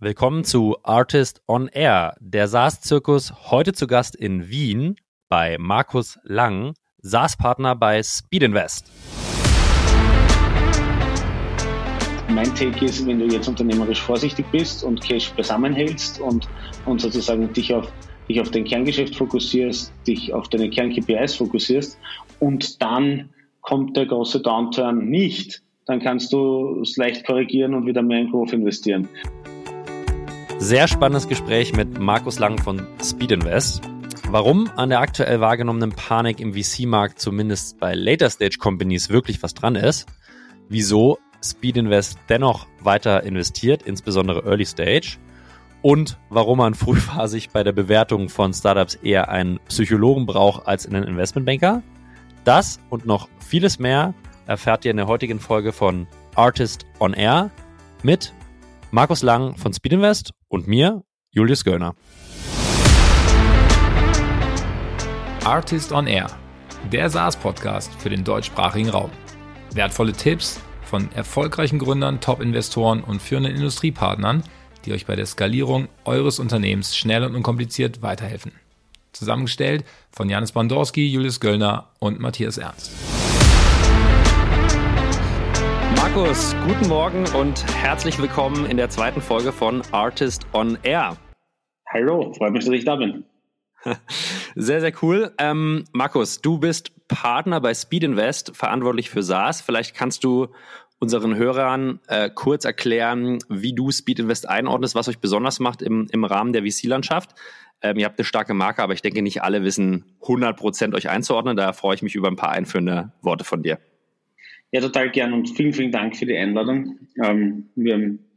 Willkommen zu Artist on Air, der SaaS-Zirkus, heute zu Gast in Wien bei Markus Lang, SaaS-Partner bei Speed Invest. Mein Take ist, wenn du jetzt unternehmerisch vorsichtig bist und Cash beisammenhältst und, und sozusagen dich auf, dich auf dein Kerngeschäft fokussierst, dich auf deine Kern-KPIs fokussierst und dann kommt der große Downturn nicht, dann kannst du es leicht korrigieren und wieder mehr in Growth investieren. Sehr spannendes Gespräch mit Markus Lang von Speed Invest. Warum an der aktuell wahrgenommenen Panik im VC-Markt zumindest bei Later Stage Companies wirklich was dran ist, wieso Speed Invest dennoch weiter investiert, insbesondere Early Stage, und warum man frühphasig bei der Bewertung von Startups eher einen Psychologen braucht als einen Investmentbanker. Das und noch vieles mehr erfährt ihr in der heutigen Folge von Artist on Air mit Markus Lang von Speed Invest und mir, Julius Göllner. Artist on Air, der SaaS-Podcast für den deutschsprachigen Raum. Wertvolle Tipps von erfolgreichen Gründern, Top-Investoren und führenden Industriepartnern, die euch bei der Skalierung eures Unternehmens schnell und unkompliziert weiterhelfen. Zusammengestellt von Janis Bandorski, Julius Göllner und Matthias Ernst. Markus, guten Morgen und herzlich willkommen in der zweiten Folge von Artist on Air. Hallo, freut mich, dass ich da bin. Sehr, sehr cool. Ähm, Markus, du bist Partner bei Speed Invest, verantwortlich für SaaS. Vielleicht kannst du unseren Hörern äh, kurz erklären, wie du Speed Invest einordnest, was euch besonders macht im, im Rahmen der VC-Landschaft. Ähm, ihr habt eine starke Marke, aber ich denke, nicht alle wissen 100 Prozent euch einzuordnen. Daher freue ich mich über ein paar einführende Worte von dir. Ja, total gern und vielen, vielen Dank für die Einladung. Ähm, wir haben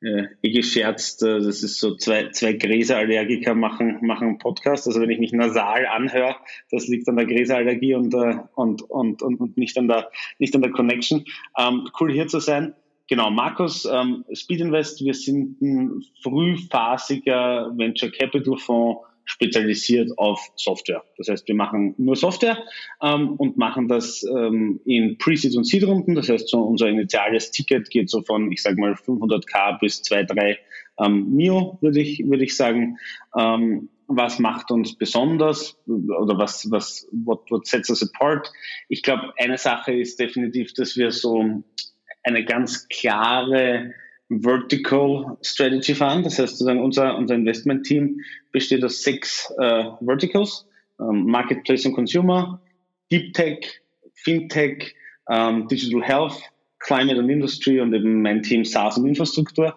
äh, eh gescherzt, äh, das ist so zwei, zwei Gräserallergiker machen, machen einen Podcast. Also wenn ich mich nasal anhöre, das liegt an der Gräserallergie und, äh, und, und, und, und nicht, an der, nicht an der Connection. Ähm, cool hier zu sein. Genau, Markus, ähm, Speed Invest, wir sind ein frühphasiger Venture Capital Fonds spezialisiert auf Software. Das heißt, wir machen nur Software ähm, und machen das ähm, in Pre-Seed und Seed-Runden. Das heißt, so unser initiales Ticket geht so von, ich sage mal, 500k bis 2, 3 ähm, Mio, würde ich, würde ich sagen. Ähm, was macht uns besonders oder was, was, what, what sets us apart? Ich glaube, eine Sache ist definitiv, dass wir so eine ganz klare Vertical Strategy fahren. Das heißt, sozusagen unser, unser Investment-Team besteht aus sechs äh, Verticals. Ähm, Marketplace und Consumer, Deep Tech, Fintech, ähm, Digital Health, Climate and Industry und eben mein Team SaaS und Infrastruktur.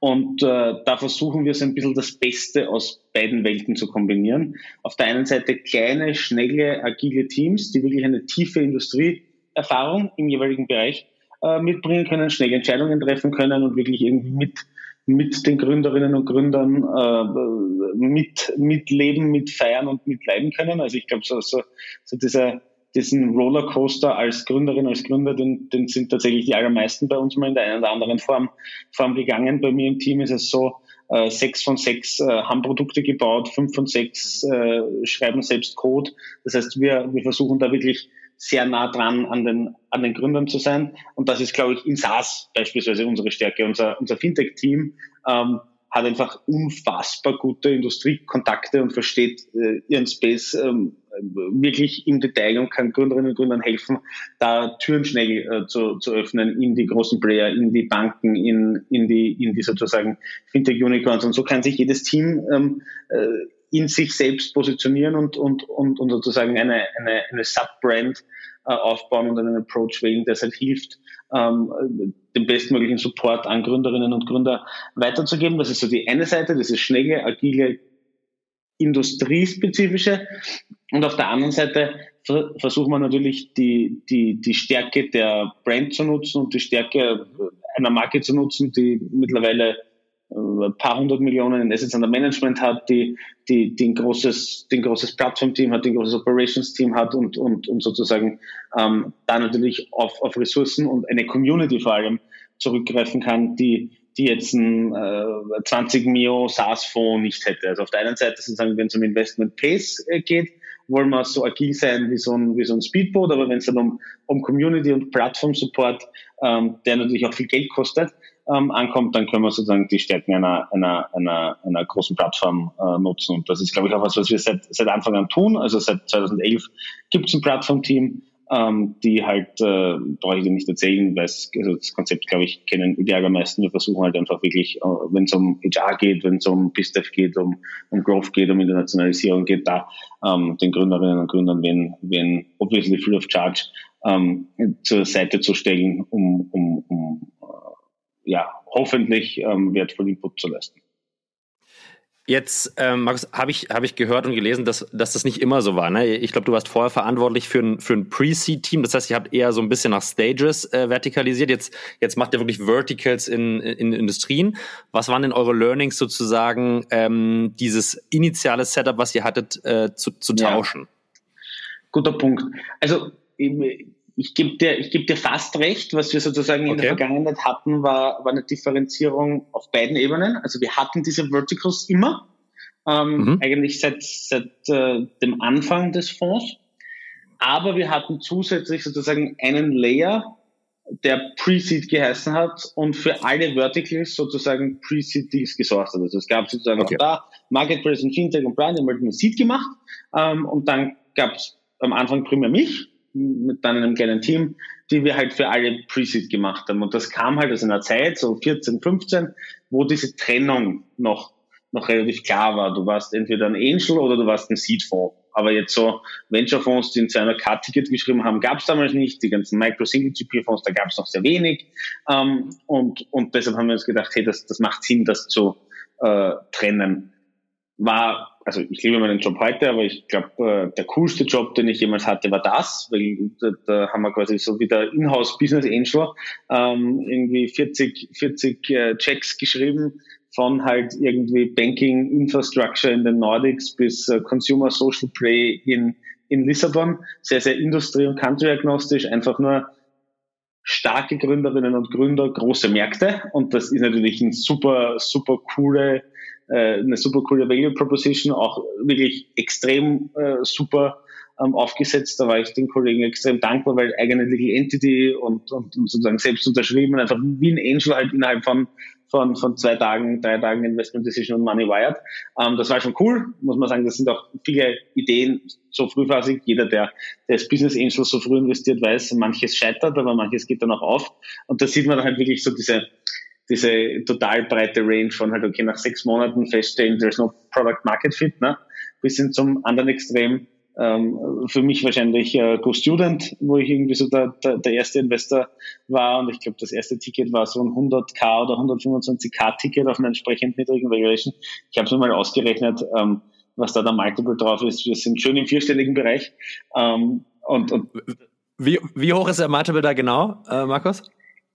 Und äh, da versuchen wir so ein bisschen das Beste aus beiden Welten zu kombinieren. Auf der einen Seite kleine, schnelle, agile Teams, die wirklich eine tiefe Industrieerfahrung im jeweiligen Bereich äh, mitbringen können, schnell Entscheidungen treffen können und wirklich irgendwie mit, mit den Gründerinnen und Gründern äh, mit, mitleben, mitfeiern und mitleiden können. Also ich glaube, so, so, so dieser, diesen Rollercoaster als Gründerin, als Gründer, den, den sind tatsächlich die allermeisten bei uns mal in der einen oder anderen Form, Form gegangen. Bei mir im Team ist es so, äh, sechs von sechs äh, haben Produkte gebaut, fünf von sechs äh, schreiben selbst Code. Das heißt, wir, wir versuchen da wirklich sehr nah dran an den, an den Gründern zu sein. Und das ist, glaube ich, in SaaS beispielsweise unsere Stärke. Unser, unser Fintech-Team ähm, hat einfach unfassbar gute Industriekontakte und versteht äh, ihren Space ähm, wirklich im Detail und kann Gründerinnen und Gründern helfen, da Türen schnell äh, zu, zu öffnen in die großen Player, in die Banken, in, in, die, in die sozusagen Fintech-Unicorns. Und so kann sich jedes Team ähm, äh, in sich selbst positionieren und, und, und, und sozusagen eine, eine, eine Sub-Brand äh, aufbauen und einen Approach wählen, der es halt hilft, ähm, den bestmöglichen Support an Gründerinnen und Gründer weiterzugeben. Das ist so die eine Seite, das ist schnelle, agile, industriespezifische. Und auf der anderen Seite versuchen wir natürlich die, die, die Stärke der Brand zu nutzen und die Stärke einer Marke zu nutzen, die mittlerweile ein paar hundert Millionen in Assets under Management hat, die, die, die ein großes, die ein großes Plattform-Team hat, die ein großes Operations-Team hat und, und, und sozusagen ähm, da natürlich auf, auf Ressourcen und eine Community vor allem zurückgreifen kann, die, die jetzt ein äh, 20 Mio SaaS-Fonds nicht hätte. Also auf der einen Seite sozusagen, wenn es um Investment Pace äh, geht, wollen wir so agil sein wie so ein, wie so ein Speedboat, aber wenn es dann um, um Community und Plattform-Support, ähm, der natürlich auch viel Geld kostet, ähm, ankommt, dann können wir sozusagen die Stärken einer, einer, einer, einer großen Plattform äh, nutzen. Und das ist, glaube ich, auch was, was wir seit, seit Anfang an tun. Also seit 2011 gibt es ein Plattformteam, ähm, die halt, äh, brauche ich dir nicht erzählen, weil also das Konzept, glaube ich, kennen die allermeisten. Wir versuchen halt einfach wirklich, äh, wenn es um HR geht, wenn es um BizDev geht, um, um Growth geht, um Internationalisierung geht, da ähm, den Gründerinnen und Gründern, wenn, wenn obviously free of charge, ähm, zur Seite zu stellen, um, um, um ja, hoffentlich ähm, wertvoll Input zu leisten. Jetzt, ähm, Markus, habe ich, hab ich gehört und gelesen, dass, dass das nicht immer so war. Ne? Ich glaube, du warst vorher verantwortlich für ein, für ein Pre-Seed-Team. Das heißt, ihr habt eher so ein bisschen nach Stages äh, vertikalisiert. Jetzt, jetzt macht ihr wirklich Verticals in, in Industrien. Was waren denn eure Learnings sozusagen, ähm, dieses initiale Setup, was ihr hattet, äh, zu, zu tauschen? Ja. Guter Punkt. Also ich gebe dir, ich geb dir fast recht, was wir sozusagen okay. in der Vergangenheit hatten, war, war eine Differenzierung auf beiden Ebenen. Also wir hatten diese Verticals immer, ähm, mhm. eigentlich seit, seit äh, dem Anfang des Fonds. Aber wir hatten zusätzlich sozusagen einen Layer, der Pre-Seed geheißen hat und für alle Verticals sozusagen Pre-Seed Deals gesourced hat. Also es gab sozusagen okay. auch da Marketplace und Fintech und Brand, die haben halt einen Seed gemacht ähm, und dann gab es am Anfang primär mich mit dann einem kleinen Team, die wir halt für alle Pre-Seed gemacht haben. Und das kam halt aus einer Zeit, so 14, 15, wo diese Trennung noch, noch relativ klar war. Du warst entweder ein Angel oder du warst ein Seed-Fonds. Aber jetzt so Venture-Fonds, die in 200k-Ticket geschrieben haben, gab es damals nicht. Die ganzen Micro-Single-GP-Fonds, da gab es noch sehr wenig. Ähm, und, und deshalb haben wir uns gedacht, hey, das, das macht Sinn, das zu äh, trennen. War also ich liebe meinen Job heute, aber ich glaube, äh, der coolste Job, den ich jemals hatte, war das, weil da, da haben wir quasi so wie der Inhouse Business Angel ähm, irgendwie 40, 40 äh, Checks geschrieben von halt irgendwie Banking Infrastructure in den Nordics bis äh, Consumer Social Play in, in Lissabon. Sehr, sehr industrie- und country-agnostisch, einfach nur starke Gründerinnen und Gründer, große Märkte. Und das ist natürlich ein super, super coole äh, eine super coole Value Proposition, auch wirklich extrem äh, super ähm, aufgesetzt. Da war ich den Kollegen extrem dankbar, weil eigene Legal Entity und, und, und sozusagen selbst unterschrieben, einfach wie ein Angel halt innerhalb von, von, von zwei Tagen, drei Tagen Investment Decision und Money Wired. Ähm, das war schon cool, muss man sagen. Das sind auch viele Ideen so frühphasig. Jeder, der, der als Business Angel so früh investiert, weiß, manches scheitert, aber manches geht dann auch auf. Und da sieht man dann halt wirklich so diese, diese total breite Range von halt, okay, nach sechs Monaten feststellen, there's no product market fit, ne? bis hin zum anderen Extrem. Ähm, für mich wahrscheinlich äh, Go Student, wo ich irgendwie so der, der, der erste Investor war und ich glaube, das erste Ticket war so ein 100k oder 125k Ticket auf einer entsprechend niedrigen Valuation. Ich habe es mir mal ausgerechnet, ähm, was da der Multiple drauf ist. Wir sind schön im vierstelligen Bereich. Ähm, und, und wie, wie hoch ist der Multiple da genau, äh, Markus?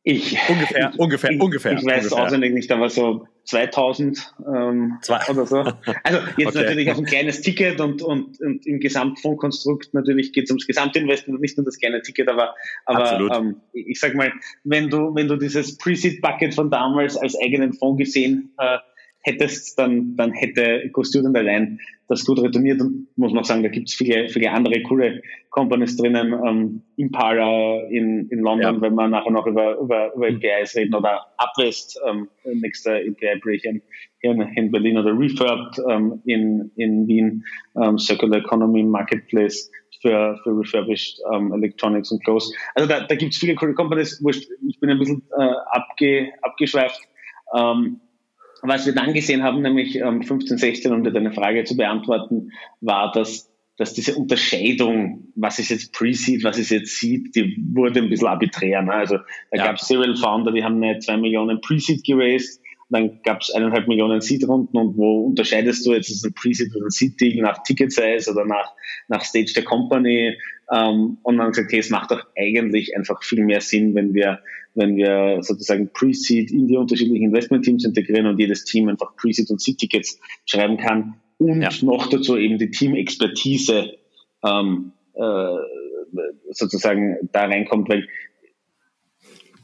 Ich, ungefähr, ich, ungefähr, ich, ungefähr. Ich weiß ungefähr. auswendig nicht, aber so 2000 ähm, Zwei. oder so. Also jetzt okay. natürlich auf ein kleines Ticket und, und, und im Gesamtfondskonstrukt natürlich geht es ums Gesamtinvestment und nicht nur das kleine Ticket, aber, aber ähm, ich sag mal, wenn du, wenn du dieses Pre-Seed-Bucket von damals als eigenen Fonds gesehen äh, hättest, dann, dann hätte GoStudent allein das gut retourniert und muss man sagen, da gibt es viele, viele andere coole Companies drinnen, ähm, Impala in, in London, ja. wenn wir nachher noch über, über, über APIs reden oder Upwest, ähm, nächster API-Break in, in Berlin oder Refurbed ähm, in, in Wien, ähm, Circular Economy Marketplace für, für refurbished ähm, Electronics und Clothes. Also da, da gibt es viele coole Companies, ich bin ein bisschen äh, abge, abgeschweift. Ähm, was wir dann gesehen haben, nämlich ähm, 15, 16, um dir deine Frage zu beantworten, war, dass, dass diese Unterscheidung, was ist jetzt Pre-Seed, was ist jetzt Seed, die wurde ein bisschen arbiträr. Ne? Also da ja. gab es Serial Founder, die haben eine 2 Millionen Pre-Seed geraced, dann gab es eineinhalb Millionen Seed-Runden und wo unterscheidest du jetzt, ist ein Pre-Seed oder ein Seed-Deal nach Ticket-Size oder nach, nach Stage der Company ähm, und dann gesagt, hey, es macht doch eigentlich einfach viel mehr Sinn, wenn wir wenn wir sozusagen Pre-Seed in die unterschiedlichen Investment-Teams integrieren und jedes Team einfach Pre-Seed und Seed-Tickets schreiben kann und ja. noch dazu eben die Team-Expertise ähm, äh, sozusagen da reinkommt, weil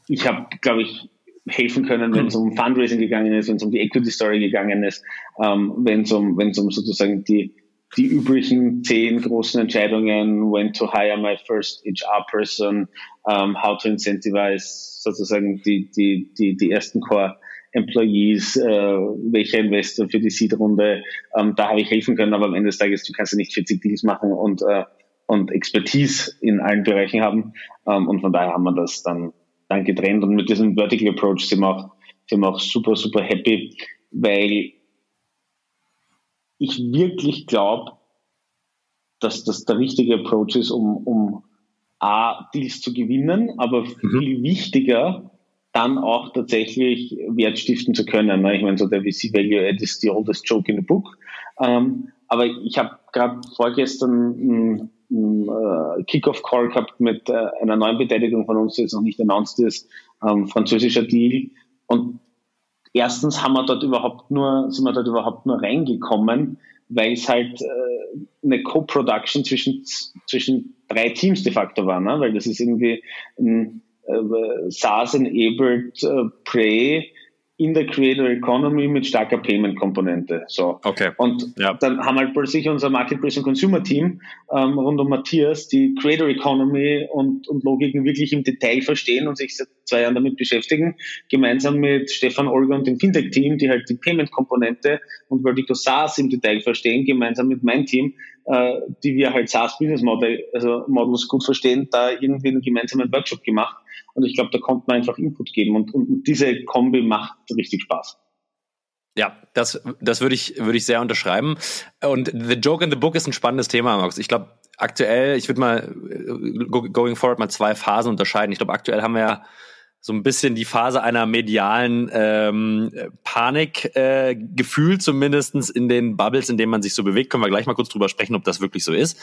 ich habe, glaube ich, helfen können, wenn es um Fundraising gegangen ist, wenn es um die Equity Story gegangen ist, ähm, wenn es um, wenn es um sozusagen die die üblichen zehn großen Entscheidungen, when to hire my first HR person, um, how to incentivize sozusagen die, die, die, die ersten Core Employees, äh, welcher Investor für die Seed-Runde, ähm, da habe ich helfen können, aber am Ende des Tages, du kannst ja nicht 40 Deals machen und, äh, und Expertise in allen Bereichen haben. Ähm, und von daher haben wir das dann, dann getrennt. Und mit diesem Vertical Approach sind wir auch, sind wir auch super, super happy, weil ich wirklich glaube, dass das der richtige Approach ist, um, um A, Deals zu gewinnen, aber mhm. viel wichtiger, dann auch tatsächlich Wert stiften zu können. Ne? Ich meine, so der VC Value Add ist die oldest joke in the book. Ähm, aber ich habe gerade vorgestern einen äh, Kickoff-Call gehabt mit äh, einer neuen Beteiligung von uns, die jetzt noch nicht announced ist, ähm, französischer Deal. Und erstens haben wir dort überhaupt nur, sind wir dort überhaupt nur reingekommen, weil es halt äh, eine Co-Production zwischen, zwischen drei Teams de facto war, ne? weil das ist irgendwie ein äh, SaaS-enabled äh, Prey in der Creator Economy mit starker Payment-Komponente. So. Okay. Und ja. dann haben halt plötzlich unser Marketplace und Consumer Team ähm, rund um Matthias die Creator Economy und, und Logiken wirklich im Detail verstehen und sich seit zwei Jahren damit beschäftigen, gemeinsam mit Stefan Olga und dem Fintech-Team, die halt die Payment-Komponente und Vertical SaaS im Detail verstehen, gemeinsam mit meinem Team, äh, die wir halt SaaS Business Model, also Models gut verstehen, da irgendwie einen gemeinsamen Workshop gemacht und ich glaube, da konnte man einfach Input geben. Und, und diese Kombi macht richtig Spaß. Ja, das, das würde ich, würde ich sehr unterschreiben. Und The Joke in the Book ist ein spannendes Thema, Max. Ich glaube, aktuell, ich würde mal äh, going forward mal zwei Phasen unterscheiden. Ich glaube, aktuell haben wir ja so ein bisschen die Phase einer medialen ähm, Panik äh, gefühlt, zumindestens in den Bubbles, in denen man sich so bewegt. Können wir gleich mal kurz drüber sprechen, ob das wirklich so ist.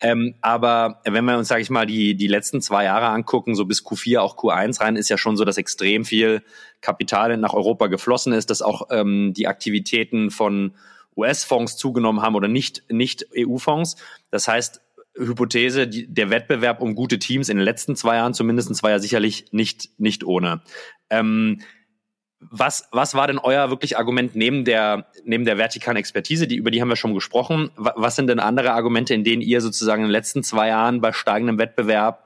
Ähm, aber wenn wir uns, sage ich mal, die, die letzten zwei Jahre angucken, so bis Q4, auch Q1 rein, ist ja schon so, dass extrem viel Kapital nach Europa geflossen ist, dass auch ähm, die Aktivitäten von US-Fonds zugenommen haben oder nicht, nicht EU-Fonds. Das heißt, Hypothese, die, der Wettbewerb um gute Teams in den letzten zwei Jahren zumindest war ja sicherlich nicht, nicht ohne. Ähm, was, was war denn euer wirklich Argument neben der, neben der vertikalen Expertise, die, über die haben wir schon gesprochen? Was sind denn andere Argumente, in denen ihr sozusagen in den letzten zwei Jahren bei steigendem Wettbewerb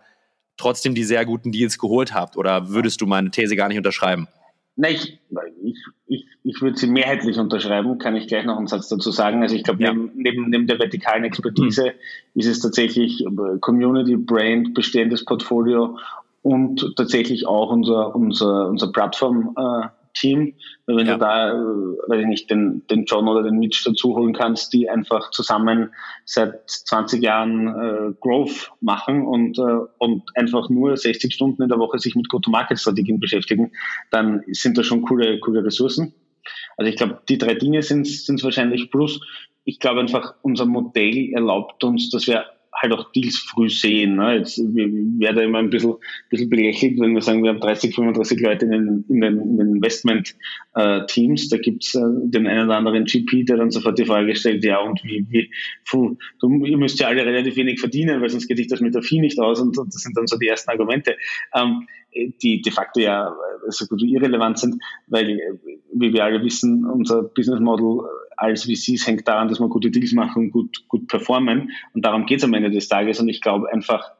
trotzdem die sehr guten Deals geholt habt? Oder würdest du meine These gar nicht unterschreiben? Nein, ich, ich, ich, ich würde sie mehrheitlich unterschreiben, kann ich gleich noch einen Satz dazu sagen. Also ich glaube, ja. neben, neben, neben der vertikalen Expertise mhm. ist es tatsächlich äh, Community, Brand, bestehendes Portfolio und tatsächlich auch unser, unser, unser Plattform, äh, Team. Wenn ja. du da, äh, weiß ich nicht, den, den John oder den Mitch dazu holen kannst, die einfach zusammen seit 20 Jahren äh, Growth machen und, äh, und einfach nur 60 Stunden in der Woche sich mit Go-to-Market-Strategien beschäftigen, dann sind da schon coole, coole Ressourcen. Also ich glaube, die drei Dinge sind es wahrscheinlich. Plus, ich glaube einfach, unser Modell erlaubt uns, dass wir halt auch Deals früh sehen. Ne? Jetzt werde immer ein bisschen, bisschen belächelt, wenn wir sagen, wir haben 30, 35 Leute in den, in den, in den Investment-Teams. Äh, da gibt's äh, den einen oder anderen GP, der dann sofort die Frage stellt, ja, und wie, wie puh, du, ihr müsst ja alle relativ wenig verdienen, weil sonst geht sich das mit der Vieh nicht aus. Und, und das sind dann so die ersten Argumente. Ähm, die de facto ja so gut wie irrelevant sind, weil, wie wir alle wissen, unser Business Model als VCs hängt daran, dass wir gute Deals machen und gut, gut performen. Und darum geht es am Ende des Tages. Und ich glaube einfach,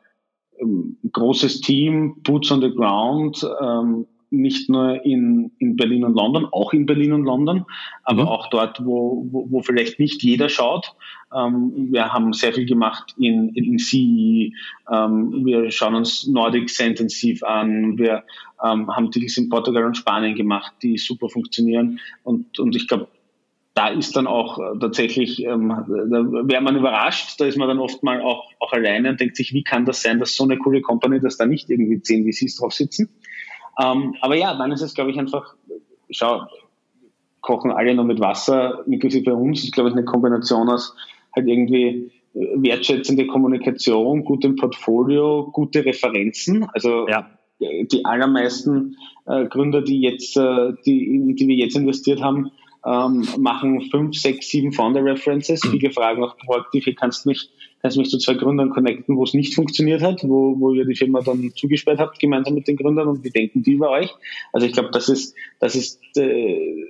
ähm, großes Team, Boots on the Ground, ähm, nicht nur in, in Berlin und London, auch in Berlin und London, aber mhm. auch dort, wo, wo, wo vielleicht nicht jeder schaut. Ähm, wir haben sehr viel gemacht in, in, in CE, ähm, wir schauen uns Nordic sehr intensiv an, wir ähm, haben Deals in Portugal und Spanien gemacht, die super funktionieren und, und ich glaube, da ist dann auch äh, tatsächlich, ähm, da wäre man überrascht, da ist man dann oft mal auch, auch alleine und denkt sich, wie kann das sein, dass so eine coole Company, dass da nicht irgendwie zehn VCs drauf sitzen. Ähm, aber ja, dann ist es, glaube ich, einfach, schau, kochen alle nur mit Wasser, inklusive uns, ist, glaube ich, eine Kombination aus halt irgendwie äh, wertschätzende Kommunikation, gutem Portfolio, gute Referenzen. Also ja. die allermeisten äh, Gründer, die jetzt, äh, die, in die wir jetzt investiert haben, ähm, machen fünf, sechs, sieben Founder-References. Viele fragen auch proaktiv, hier kannst du mich, du mich zu zwei Gründern connecten, wo es nicht funktioniert hat, wo, wo ihr die Firma dann zugesperrt habt, gemeinsam mit den Gründern und wie denken die über euch? Also ich glaube, das ist, das ist äh,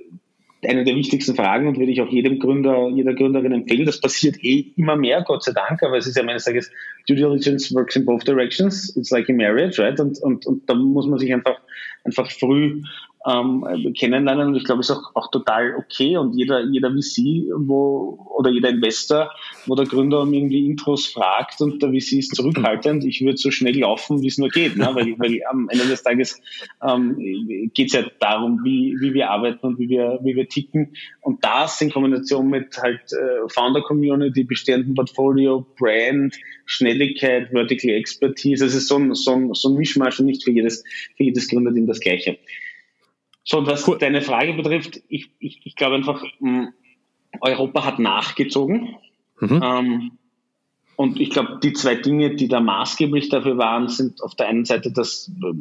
eine der wichtigsten Fragen und würde ich auch jedem Gründer, jeder Gründerin empfehlen. Das passiert eh immer mehr, Gott sei Dank, aber es ist ja meines Tages, Due Diligence works in both directions. It's like a marriage, right? Und, und, und da muss man sich einfach, einfach früh ähm, kennenlernen und ich glaube, es ist auch, auch total okay und jeder, jeder VC wo, oder jeder Investor, wo der Gründer um irgendwie Intros fragt und der VC ist zurückhaltend, ich würde so schnell laufen, wie es nur geht, ne? weil, weil am Ende des Tages ähm, geht es ja darum, wie, wie wir arbeiten und wie wir, wie wir ticken und das in Kombination mit halt äh, Founder-Community, bestehenden Portfolio, Brand, Schnelligkeit, Vertical Expertise, es ist so ein, so ein, so ein Mischmasch und nicht für jedes, für jedes Gründerteam das Gleiche. So, und was cool. deine Frage betrifft, ich, ich, ich glaube einfach, mh, Europa hat nachgezogen. Mhm. Ähm, und ich glaube, die zwei Dinge, die da maßgeblich dafür waren, sind auf der einen Seite, dass äh,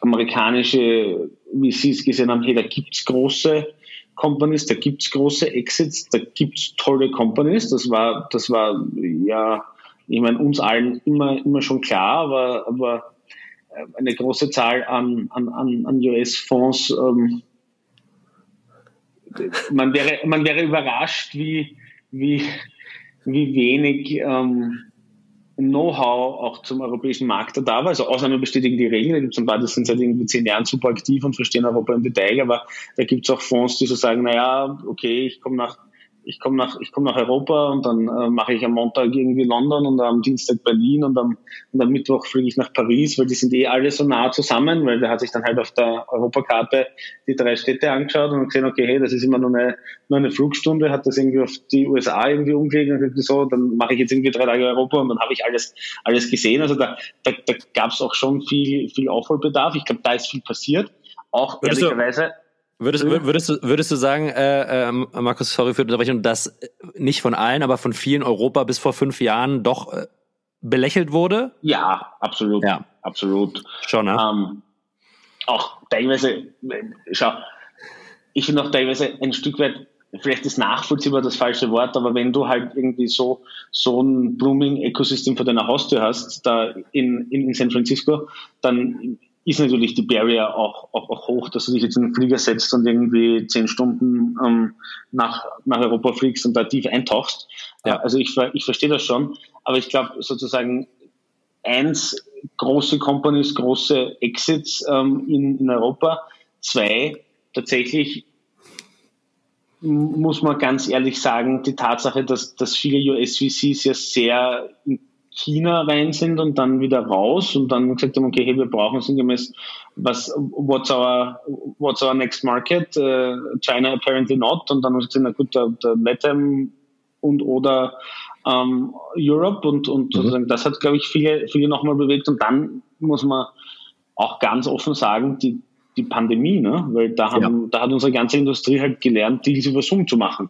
amerikanische VCs gesehen haben, hey, da gibt's große Companies, da gibt's große Exits, da gibt's tolle Companies. Das war, das war ja, ich meine, uns allen immer, immer schon klar, aber, aber eine große Zahl an, an, an US-Fonds. Ähm, man, wäre, man wäre überrascht, wie, wie, wie wenig ähm, Know-how auch zum europäischen Markt da war. Also Ausnahmen bestätigen die Regeln. Da gibt es ein paar, die sind seit irgendwie zehn Jahren super aktiv und verstehen Europa im Detail, aber da gibt es auch Fonds, die so sagen, naja, okay, ich komme nach ich komme nach, ich komme nach Europa und dann äh, mache ich am Montag irgendwie London und am Dienstag Berlin und am, und am Mittwoch fliege ich nach Paris, weil die sind eh alle so nah zusammen, weil der hat sich dann halt auf der Europakarte die drei Städte angeschaut und gesehen, okay, hey, das ist immer nur eine, nur eine Flugstunde, hat das irgendwie auf die USA irgendwie umgelegt und gesagt, so, dann mache ich jetzt irgendwie drei Tage Europa und dann habe ich alles, alles gesehen. Also da, da, da gab es auch schon viel, viel Aufholbedarf. Ich glaube, da ist viel passiert. Auch ehrlicherweise. Würdest, würdest, du, würdest du sagen, äh, äh, Markus, sorry für die Unterbrechung, dass nicht von allen, aber von vielen Europa bis vor fünf Jahren doch äh, belächelt wurde? Ja, absolut. Ja. Absolut. Schon, ne? Ähm, auch teilweise, schau, ich finde auch teilweise ein Stück weit, vielleicht ist nachvollziehbar das falsche Wort, aber wenn du halt irgendwie so, so ein Blooming-Ökosystem vor deiner Haustür hast, da in, in, in San Francisco, dann ist natürlich die Barrier auch, auch, auch hoch, dass du dich jetzt in den Flieger setzt und irgendwie zehn Stunden ähm, nach, nach Europa fliegst und da tief eintauchst. Ja. Also ich, ich verstehe das schon, aber ich glaube sozusagen eins, große Companies, große Exits ähm, in, in Europa, zwei, tatsächlich muss man ganz ehrlich sagen, die Tatsache, dass, dass viele US-VCs ja sehr China rein sind und dann wieder raus und dann gesagt haben, okay, hey, wir brauchen sinngemäß was, what's our, what's our next market? Uh, China apparently not. Und dann haben sie gesagt, na gut, der, der LATAM und oder ähm, Europe und, und mhm. das hat, glaube ich, viele, viele nochmal bewegt. Und dann muss man auch ganz offen sagen, die, die Pandemie, ne? weil da, haben, ja. da hat unsere ganze Industrie halt gelernt, Deals über Zoom zu machen.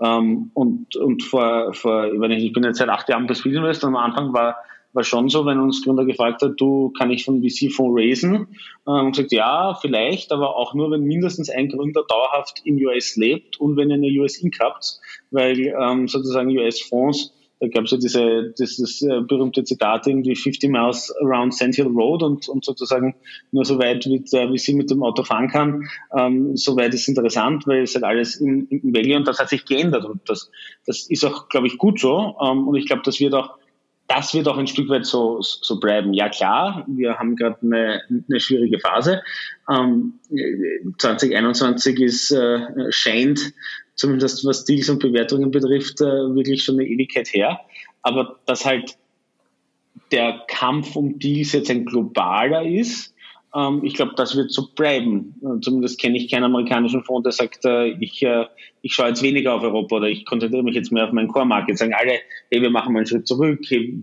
Ähm, und, und vor, vor, ich, nicht, ich bin jetzt seit acht Jahren bei Speedinvest und am Anfang war, war schon so, wenn uns Gründer gefragt hat, du, kann ich von VC-Fonds raisen? Ähm, gesagt, ja, vielleicht, aber auch nur, wenn mindestens ein Gründer dauerhaft in US lebt und wenn ihr eine US Inc habt, weil ähm, sozusagen US-Fonds da gab es ja diese, dieses äh, berühmte Zitat irgendwie 50 miles around Sand Hill Road und, und sozusagen nur so weit, wie, der, wie sie mit dem Auto fahren kann, ähm, so weit ist interessant, weil es halt alles im, im Valley und das hat sich geändert und das, das ist auch, glaube ich, gut so ähm, und ich glaube, das wird auch das wird auch ein Stück weit so, so bleiben. Ja klar, wir haben gerade eine, eine schwierige Phase. Ähm, 2021 ist äh, scheint zumindest was Deals und Bewertungen betrifft, äh, wirklich schon eine Ewigkeit her. Aber dass halt der Kampf um Deals jetzt ein globaler ist, ähm, ich glaube, das wird so bleiben. Äh, zumindest kenne ich keinen amerikanischen Fonds, der sagt, äh, ich, ich schaue jetzt weniger auf Europa oder ich konzentriere mich jetzt mehr auf meinen Core-Market. Sagen alle, hey, wir machen mal einen Schritt zurück, hey,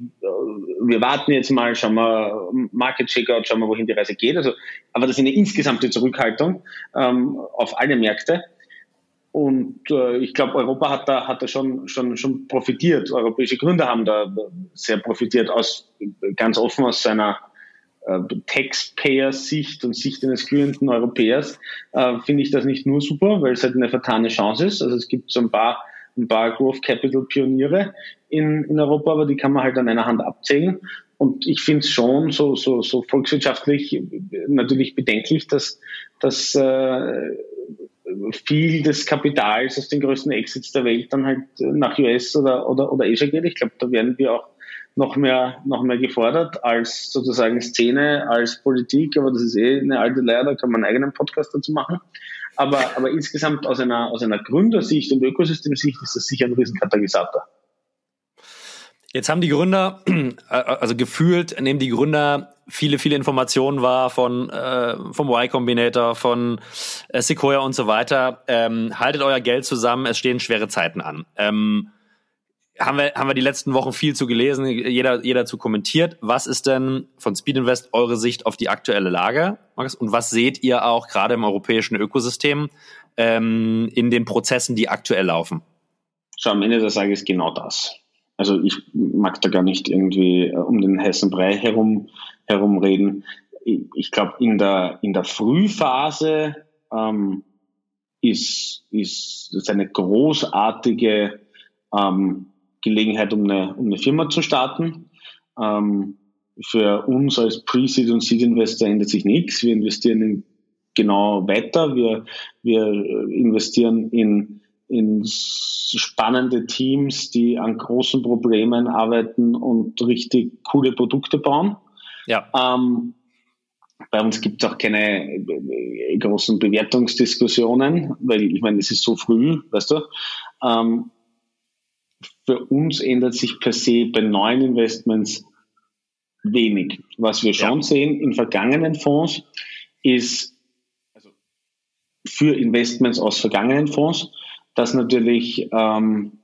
wir warten jetzt mal, schauen wir Market Checkout, schauen wir, wohin die Reise geht. Also, aber das ist eine insgesamte Zurückhaltung ähm, auf alle Märkte. Und äh, ich glaube, Europa hat da, hat da schon, schon, schon profitiert. Europäische Gründer haben da sehr profitiert, aus, ganz offen aus seiner äh, Taxpayer-Sicht und Sicht eines glühenden Europäers, äh, finde ich das nicht nur super, weil es halt eine vertane Chance ist. Also es gibt so ein paar, ein paar Growth Capital Pioniere in, in Europa, aber die kann man halt an einer Hand abzählen. Und ich finde es schon so, so, so volkswirtschaftlich natürlich bedenklich, dass, dass äh, viel des Kapitals aus den größten Exits der Welt dann halt nach US oder, oder, oder Asia geht. Ich glaube, da werden wir auch noch mehr, noch mehr gefordert als sozusagen Szene, als Politik, aber das ist eh eine alte Leier, da kann man einen eigenen Podcast dazu machen. Aber, aber insgesamt aus einer, aus einer Gründersicht und Ökosystemsicht ist das sicher ein Riesenkatalysator. Jetzt haben die Gründer, äh, also gefühlt nehmen die Gründer viele, viele Informationen wahr von äh, vom Y Combinator, von äh, Sequoia und so weiter. Ähm, haltet euer Geld zusammen, es stehen schwere Zeiten an. Ähm, haben wir, haben wir die letzten Wochen viel zu gelesen, jeder, jeder zu kommentiert. Was ist denn von Speed Invest eure Sicht auf die aktuelle Lage, Markus? Und was seht ihr auch gerade im europäischen Ökosystem ähm, in den Prozessen, die aktuell laufen? So, am Ende des Tages genau das. Also ich mag da gar nicht irgendwie äh, um den heißen Brei herum, herumreden. Ich, glaube, in der, in der Frühphase ähm, ist, ist das eine großartige ähm, Gelegenheit, um eine, um eine Firma zu starten. Ähm, für uns als Pre-Seed und Seed-Investor ändert sich nichts. Wir investieren in genau weiter. Wir, wir investieren in, in spannende Teams, die an großen Problemen arbeiten und richtig coole Produkte bauen. Ja. Ähm, bei uns gibt es auch keine äh, großen Bewertungsdiskussionen, weil ich meine, es ist so früh, weißt du. Ähm, für uns ändert sich per se bei neuen Investments wenig. Was wir schon ja. sehen in vergangenen Fonds ist, also für Investments aus vergangenen Fonds, dass natürlich ähm,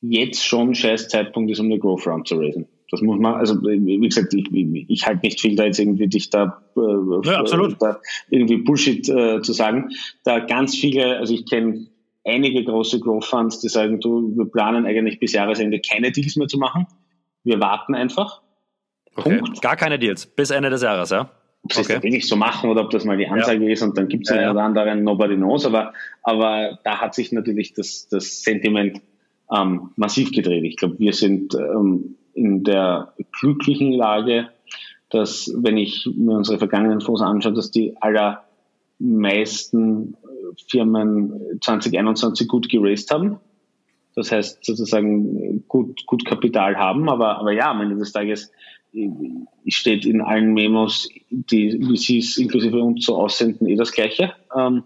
jetzt schon scheiß Zeitpunkt ist, um eine Growth Round zu raisen. Das muss man, also wie gesagt, ich, ich halte nicht viel da jetzt irgendwie dich da, äh, ja, da irgendwie Bullshit äh, zu sagen. Da ganz viele, also ich kenne einige große Growth Funds, die sagen, du, wir planen eigentlich bis Jahresende keine Deals mehr zu machen. Wir warten einfach. Okay. Punkt. Gar keine Deals bis Ende des Jahres, ja? Ob sie okay. das wirklich so machen oder ob das mal die Ansage ja. ist und dann gibt es ja, einen oder anderen, nobody knows, aber, aber da hat sich natürlich das, das Sentiment ähm, massiv gedreht. Ich glaube, wir sind ähm, in der glücklichen Lage, dass, wenn ich mir unsere vergangenen Fonds anschaue, dass die allermeisten Firmen 2021 gut geraced haben. Das heißt sozusagen gut, gut Kapital haben, aber, aber ja, am Ende des Tages steht in allen Memos, die VCs inklusive uns so aussenden, eh das Gleiche. Ähm,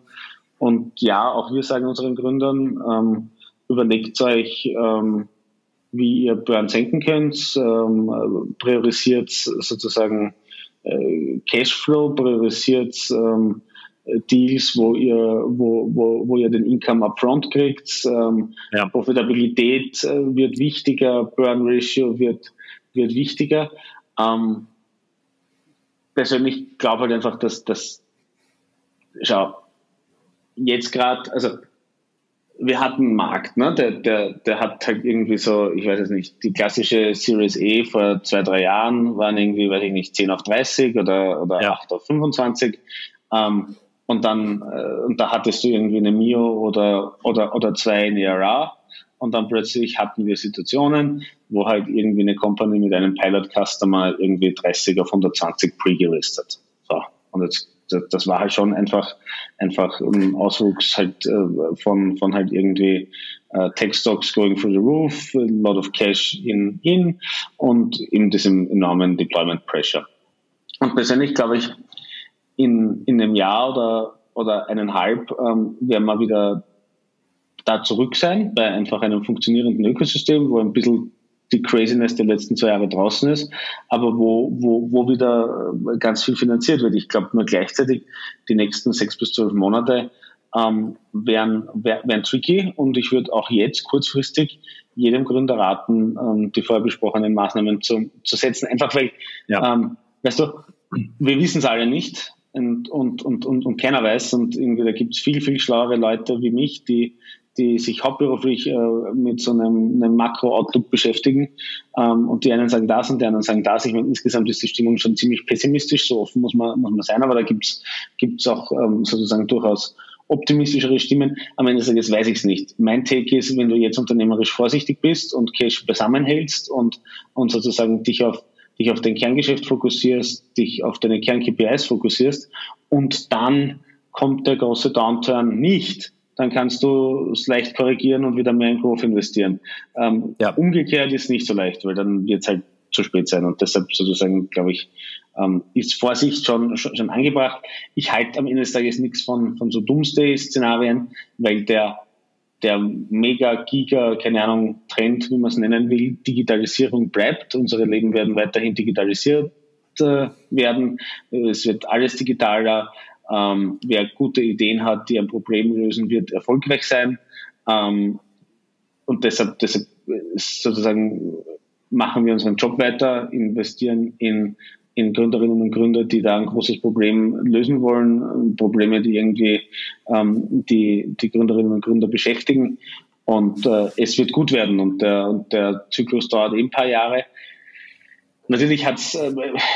und ja, auch wir sagen unseren Gründern, ähm, überlegt euch, ähm, wie ihr Burn senken könnt, ähm, priorisiert sozusagen äh, Cashflow, priorisiert ähm, Deals, wo ihr, wo, wo, wo ihr den Income upfront kriegt. Ähm, ja. Profitabilität äh, wird wichtiger, Burn Ratio wird, wird wichtiger. Ähm, persönlich glaube halt einfach, dass das, schau, jetzt gerade, also wir hatten einen Markt, ne? der, der, der hat halt irgendwie so, ich weiß es nicht, die klassische Series E vor zwei, drei Jahren waren irgendwie, weiß ich nicht, 10 auf 30 oder, oder ja. 8 auf 25. Ähm, und dann, äh, und da hattest du irgendwie eine Mio oder, oder, oder zwei in ERA und dann plötzlich hatten wir Situationen, wo halt irgendwie eine Company mit einem Pilot-Customer irgendwie 30 auf 120 pre-gelistet. So. Und jetzt, das war halt schon einfach, einfach ein Auswuchs halt äh, von, von halt irgendwie äh, Tech Stocks going through the roof, a lot of cash in, in und in diesem enormen Deployment Pressure. Und persönlich glaube ich, in, in einem Jahr oder, oder eineinhalb ähm, werden wir wieder da zurück sein, bei einfach einem funktionierenden Ökosystem, wo ein bisschen die Craziness der letzten zwei Jahre draußen ist, aber wo, wo, wo wieder äh, ganz viel finanziert wird. Ich glaube nur gleichzeitig die nächsten sechs bis zwölf Monate ähm, wären, wären tricky und ich würde auch jetzt kurzfristig jedem Gründer raten, ähm, die vorher besprochenen Maßnahmen zu, zu setzen. Einfach weil, ja. ähm, weißt du, wir wissen es alle nicht und, und, und, und, und keiner weiß. Und irgendwie da gibt es viel, viel schlauere Leute wie mich, die, die sich hauptberuflich äh, mit so einem, einem Makro-Outlook beschäftigen. Ähm, und die einen sagen das und die anderen sagen das. Ich meine, insgesamt ist die Stimmung schon ziemlich pessimistisch, so offen muss man, muss man sein, aber da gibt's gibt's auch ähm, sozusagen durchaus optimistischere Stimmen. Am Ende des Tages weiß ich es nicht. Mein Take ist, wenn du jetzt unternehmerisch vorsichtig bist und Cash beisammenhältst und, und sozusagen dich auf dich auf dein Kerngeschäft fokussierst, dich auf deine Kern-KPIs fokussierst und dann kommt der große Downturn nicht, dann kannst du es leicht korrigieren und wieder mehr in Growth investieren. Ähm, ja. Umgekehrt ist nicht so leicht, weil dann wird es halt zu spät sein. Und deshalb sozusagen, glaube ich, ähm, ist Vorsicht schon, schon, schon angebracht. Ich halte am Ende des Tages nichts von, von so Doomsday-Szenarien, weil der, der mega Giga, keine Ahnung, Trend, wie man es nennen will, Digitalisierung bleibt. Unsere Leben werden weiterhin digitalisiert äh, werden. Es wird alles digitaler. Ähm, wer gute Ideen hat, die ein Problem lösen, wird erfolgreich sein. Ähm, und deshalb, deshalb sozusagen machen wir unseren Job weiter, investieren in, in Gründerinnen und Gründer, die da ein großes Problem lösen wollen, Probleme, die irgendwie ähm, die, die Gründerinnen und Gründer beschäftigen. Und äh, es wird gut werden und der, und der Zyklus dauert eben ein paar Jahre. Natürlich hat es äh,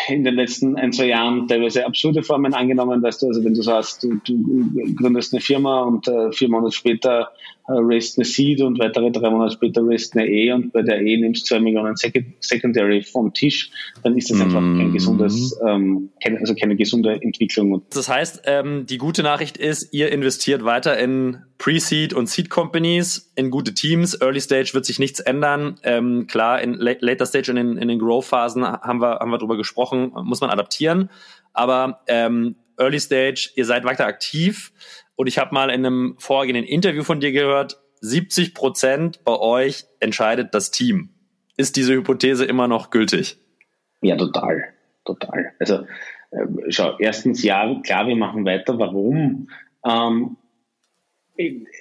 in den letzten ein, zwei Jahren teilweise absurde Formen angenommen, weißt du, also wenn du sagst, du, du gründest eine Firma und äh, vier Monate später äh, raised eine Seed und weitere drei Monate später raised eine E und bei der E nimmst zwei Millionen Secondary vom Tisch, dann ist das mm. einfach kein gesundes, ähm, keine, also keine gesunde Entwicklung. Das heißt, ähm, die gute Nachricht ist, ihr investiert weiter in Pre-Seed und Seed Companies, in gute Teams. Early Stage wird sich nichts ändern. Ähm, klar, in Later Stage und in, in den Growth-Phasen haben wir, haben wir drüber gesprochen, muss man adaptieren. Aber ähm, Early Stage, ihr seid weiter aktiv. Und ich habe mal in einem vorgehenden Interview von dir gehört, 70 Prozent bei euch entscheidet das Team. Ist diese Hypothese immer noch gültig? Ja, total. Total. Also, äh, schau, erstens, ja, klar, wir machen weiter. Warum? Ähm,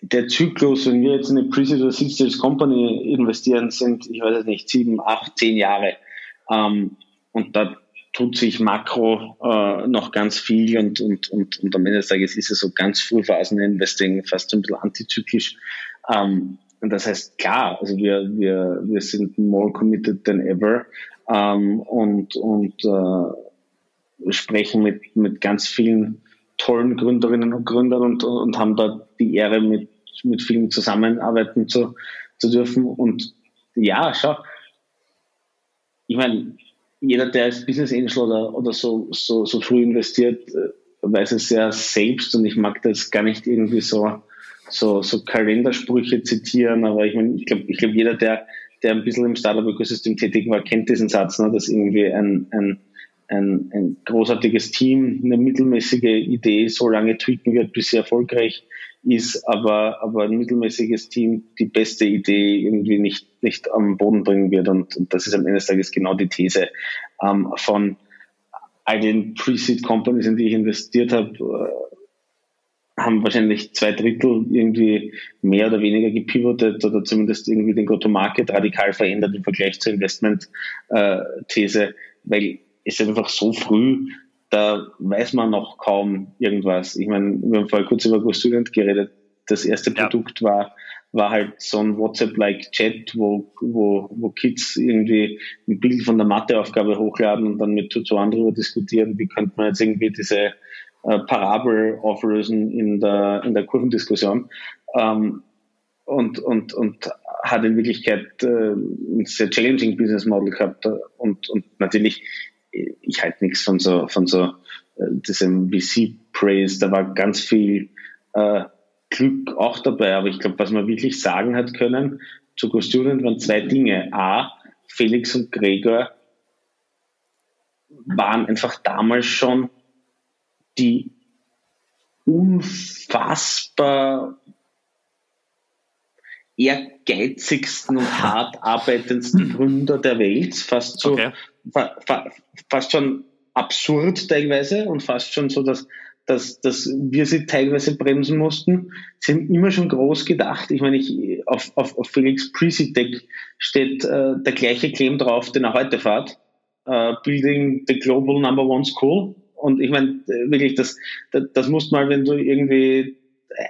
der Zyklus, wenn wir jetzt in eine oder Seed Company investieren, sind, ich weiß es nicht, sieben, acht, zehn Jahre. Ähm, und da tut sich makro äh, noch ganz viel und, und, und, und am Ende des Tages ist es so ganz Frühphasen-Investing fast ein bisschen antizyklisch. Ähm, und das heißt, klar, also wir, wir, wir sind more committed than ever ähm, und, und äh, sprechen mit, mit ganz vielen tollen Gründerinnen und Gründern und, und haben da die Ehre, mit, mit vielen zusammenarbeiten zu, zu dürfen. Und ja, schau, ich meine, jeder, der als Business Angel oder, oder so, so, so früh investiert, äh, weiß es ja selbst und ich mag das gar nicht irgendwie so, so, so Kalendersprüche zitieren, aber ich meine, ich glaube, ich glaub, jeder, der, der ein bisschen im Startup-Ökosystem tätig war, kennt diesen Satz, ne, dass irgendwie ein, ein, ein, ein großartiges Team eine mittelmäßige Idee so lange tweaken wird, bis sie erfolgreich ist, aber, aber ein mittelmäßiges Team die beste Idee irgendwie nicht, nicht am Boden bringen wird. Und, und das ist am Ende des Tages genau die These ähm, von all den Pre-Seed Companies, in die ich investiert habe, äh, haben wahrscheinlich zwei Drittel irgendwie mehr oder weniger gepivotet oder zumindest irgendwie den Go-to-Market radikal verändert im Vergleich zur Investment-These, äh, weil es einfach so früh da weiß man noch kaum irgendwas. Ich meine, wir haben vorher kurz über GoStudent geredet. Das erste ja. Produkt war, war halt so ein WhatsApp-like Chat, wo, wo, wo Kids irgendwie ein Bild von der Matheaufgabe hochladen und dann mit Tutoren darüber diskutieren, wie könnte man jetzt irgendwie diese äh, Parabel auflösen in der, in der Kurvendiskussion. Ähm, und, und, und hat in Wirklichkeit äh, ein sehr challenging Business Model gehabt und, und natürlich ich halte nichts von so, von so äh, diesem VC-Praise. Da war ganz viel äh, Glück auch dabei. Aber ich glaube, was man wirklich sagen hat können zu Go Student waren zwei Dinge. A, Felix und Gregor waren einfach damals schon die unfassbar ehrgeizigsten und hart arbeitendsten Gründer der Welt, fast so okay fa fa fast schon absurd teilweise und fast schon so, dass, dass, dass wir sie teilweise bremsen mussten. Sie haben immer schon groß gedacht. Ich meine, ich, auf, auf, auf Felix Deck steht äh, der gleiche Claim drauf, den er heute fährt. Äh, Building the Global Number One School. Und ich meine, äh, wirklich, das, das, das musst mal, wenn du irgendwie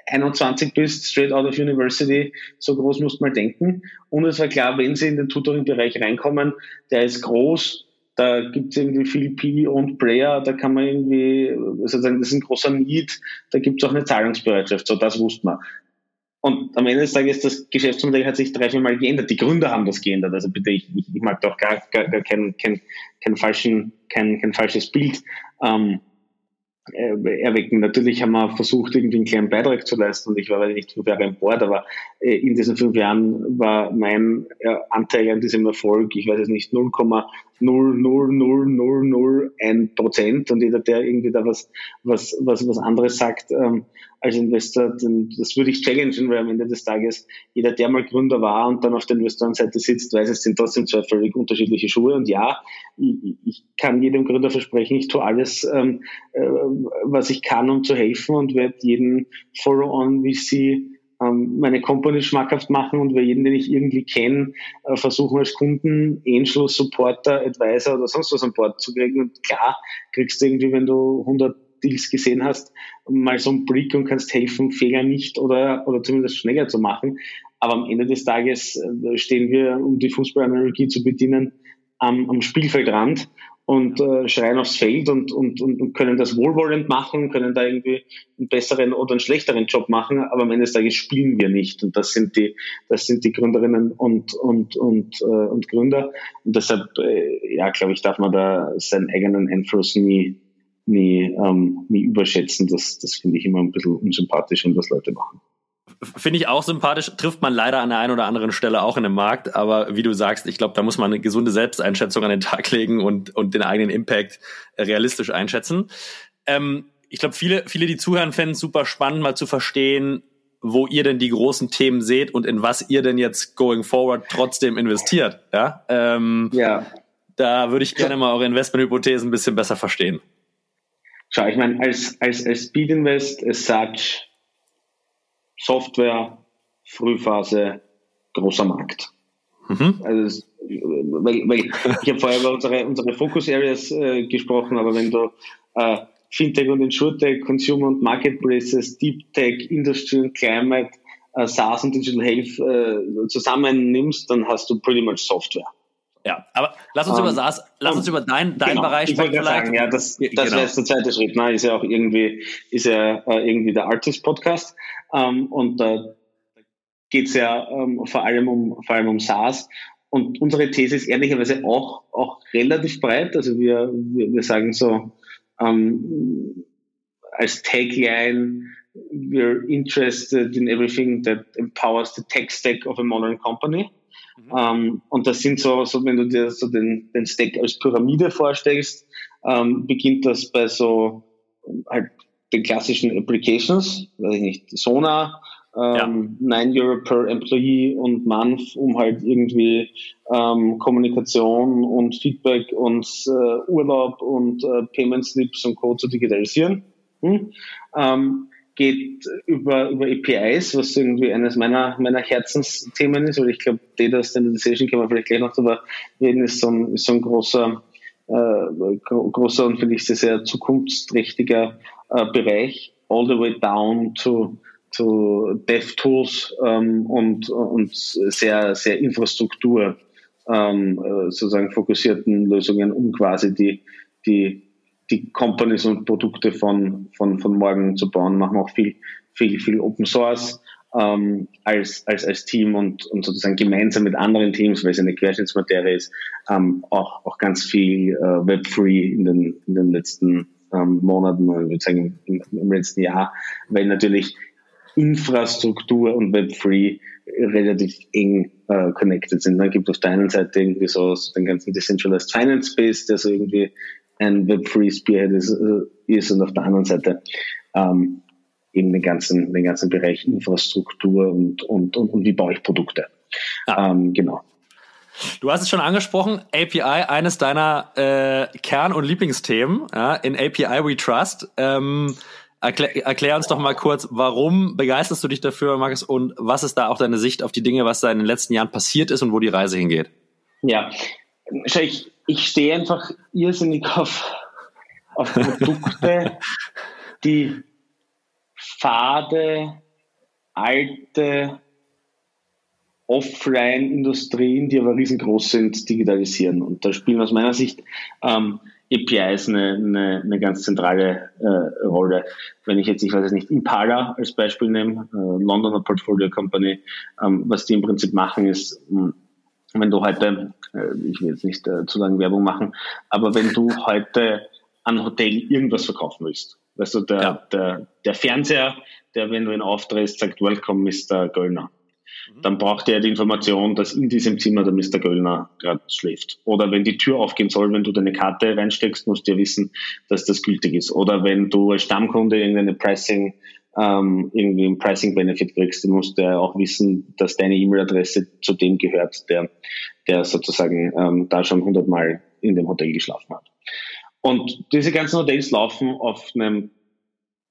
21 bist, straight out of university, so groß musst mal denken. Und es war klar, wenn sie in den Tutoring-Bereich reinkommen, der ist groß, da gibt es irgendwie viel PE und Player, da kann man irgendwie, sozusagen, das ist ein großer Need, da gibt es auch eine Zahlungsbereitschaft, so das wusste man. Und am Ende des Tages, das Geschäftsmodell hat sich drei, vier Mal geändert. Die Gründer haben das geändert. Also bitte, ich, ich, ich mag doch gar, gar, gar kein, kein, kein, falschen, kein, kein falsches Bild ähm, äh, erwecken. Natürlich haben wir versucht, irgendwie einen kleinen Beitrag zu leisten und ich war nicht fünf Jahre an Bord, aber äh, in diesen fünf Jahren war mein äh, Anteil an diesem Erfolg, ich weiß es nicht, 0,00001 Prozent und jeder, der irgendwie da was, was, was, was anderes sagt, ähm, als Investor, dann, das würde ich challengen, weil am Ende des Tages jeder, der mal Gründer war und dann auf der Investorenseite sitzt, weiß, es sind trotzdem zwei völlig unterschiedliche Schuhe. Und ja, ich, ich kann jedem Gründer versprechen, ich tue alles, ähm, äh, was ich kann, um zu helfen und werde jeden Follow-on VC ähm, meine Company schmackhaft machen und wer jeden, den ich irgendwie kenne, äh, versuchen als Kunden, Angel, Supporter, Advisor oder sonst was an Bord zu kriegen. Und klar, kriegst du irgendwie, wenn du 100 Deals gesehen hast, mal so einen Blick und kannst helfen, Fehler nicht oder, oder zumindest schneller zu machen. Aber am Ende des Tages äh, stehen wir, um die Fußballanalogie zu bedienen, am, am Spielfeldrand und äh, schreien aufs Feld und, und, und, können das wohlwollend machen, können da irgendwie einen besseren oder einen schlechteren Job machen, aber am Ende des Tages spielen wir nicht. Und das sind die, das sind die Gründerinnen und, und, und, äh, und Gründer. Und deshalb, äh, ja, glaube ich, darf man da seinen eigenen Einfluss nie, nie, ähm, nie überschätzen. Das, das finde ich immer ein bisschen unsympathisch, wenn das Leute machen. Finde ich auch sympathisch, trifft man leider an der einen oder anderen Stelle auch in dem Markt, aber wie du sagst, ich glaube, da muss man eine gesunde Selbsteinschätzung an den Tag legen und, und den eigenen Impact realistisch einschätzen. Ähm, ich glaube, viele, viele, die zuhören, fänden es super spannend, mal zu verstehen, wo ihr denn die großen Themen seht und in was ihr denn jetzt going forward trotzdem investiert. Ja, ähm, ja. Da würde ich gerne mal eure Investmenthypothesen ein bisschen besser verstehen. Schau, ich meine, als, als, als Speed Invest as such, Software, Frühphase, großer Markt. Mhm. Also, weil, weil ich habe vorher über unsere, unsere Focus Areas äh, gesprochen, aber wenn du äh, Fintech und Insurtech, Consumer und Marketplaces, Deep Tech, Industry und Climate, äh, SaaS und Digital Health äh, zusammennimmst, dann hast du pretty much Software. Ja, aber lass uns um, über ähm, SaaS, lass uns über deinen dein genau, Bereich sprechen vielleicht. Sagen, ja, das, das genau. wäre jetzt der zweite Schritt. Ne? Ist ja auch irgendwie, ist ja äh, irgendwie der Artist-Podcast. Ähm, und da geht es ja ähm, vor allem um vor allem um SaaS. Und unsere These ist ehrlicherweise auch, auch relativ breit. Also wir, wir, wir sagen so, ähm, als Tagline, we're interested in everything that empowers the tech stack of a modern company. Mhm. Ähm, und das sind so, so, wenn du dir so den, den Stack als Pyramide vorstellst, ähm, beginnt das bei so halt den klassischen Applications, weiß ich nicht, Sona, ähm, ja. 9 Euro per Employee und Month, um halt irgendwie ähm, Kommunikation und Feedback und äh, Urlaub und äh, Payment Slips und Code zu digitalisieren. Hm? Ähm, geht über, über APIs, was irgendwie eines meiner, meiner Herzensthemen ist, weil ich glaube, Data Standardization kann man vielleicht gleich noch darüber reden, ist so ein, ist so ein großer, äh, großer und finde ich sehr, sehr zukunftsträchtiger äh, Bereich, all the way down to, to DevTools ähm, und, und sehr, sehr Infrastruktur ähm, äh, sozusagen fokussierten Lösungen, um quasi die, die die Companies und Produkte von, von, von morgen zu bauen, machen auch viel, viel, viel Open Source ähm, als, als, als Team und, und sozusagen gemeinsam mit anderen Teams, weil es eine Querschnittsmaterie ist, ähm, auch, auch ganz viel äh, Web-Free in den, in den letzten ähm, Monaten, ich würde sagen im, im letzten Jahr, weil natürlich Infrastruktur und Web-Free relativ eng äh, connected sind. Dann gibt auf der einen Seite irgendwie so, so den ganzen Decentralized Finance Space, der so irgendwie ein Web-Free Spearhead ist, äh, ist und auf der anderen Seite ähm, eben den ganzen, den ganzen Bereich Infrastruktur und, und, und, und wie baue ich Produkte. Ja. Ähm, genau. Du hast es schon angesprochen, API, eines deiner äh, Kern- und Lieblingsthemen. Ja, in API We Trust. Ähm, erklär, erklär uns doch mal kurz, warum begeisterst du dich dafür, Markus, und was ist da auch deine Sicht auf die Dinge, was da in den letzten Jahren passiert ist und wo die Reise hingeht? Ja, ich, ich stehe einfach irrsinnig auf, auf Produkte, die fade, alte Offline-Industrien, die aber riesengroß sind, digitalisieren. Und da spielen aus meiner Sicht ähm, APIs eine, eine, eine ganz zentrale äh, Rolle. Wenn ich jetzt, ich weiß es nicht, Impala als Beispiel nehme, äh, Londoner Portfolio Company, ähm, was die im Prinzip machen, ist, mh, hm, wenn du heute, äh, ich will jetzt nicht äh, zu lange Werbung machen, aber wenn du heute an Hotel irgendwas verkaufen willst, Weißt du, der, ja. der, der Fernseher, der, wenn du ihn aufdrehst, sagt Welcome, Mr. Göllner. Mhm. Dann braucht er die Information, dass in diesem Zimmer der Mr. Göllner gerade schläft. Oder wenn die Tür aufgehen soll, wenn du deine Karte reinsteckst, musst du ja wissen, dass das gültig ist. Oder wenn du als Stammkunde irgendeine Pricing ähm, irgendwie einen Pricing-Benefit kriegst, dann musst du ja auch wissen, dass deine E-Mail-Adresse zu dem gehört, der, der sozusagen ähm, da schon hundertmal in dem Hotel geschlafen hat. Und diese ganzen Hotels laufen auf einem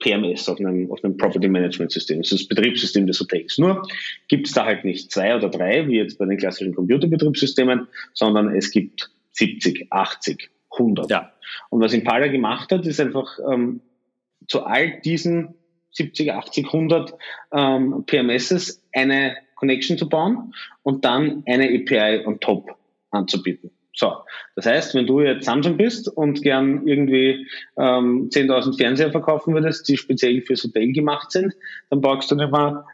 PMS, auf einem, auf einem Property Management System. Das ist das Betriebssystem des Hotels. Nur gibt es da halt nicht zwei oder drei, wie jetzt bei den klassischen Computerbetriebssystemen, sondern es gibt 70, 80, 100. Ja. Und was Impala gemacht hat, ist einfach ähm, zu all diesen 70, 80, 100 ähm, PMSs eine Connection zu bauen und dann eine API on top anzubieten. So, das heißt, wenn du jetzt Samsung bist und gern irgendwie ähm, 10.000 Fernseher verkaufen würdest, die speziell fürs Hotel gemacht sind, dann brauchst du nicht mal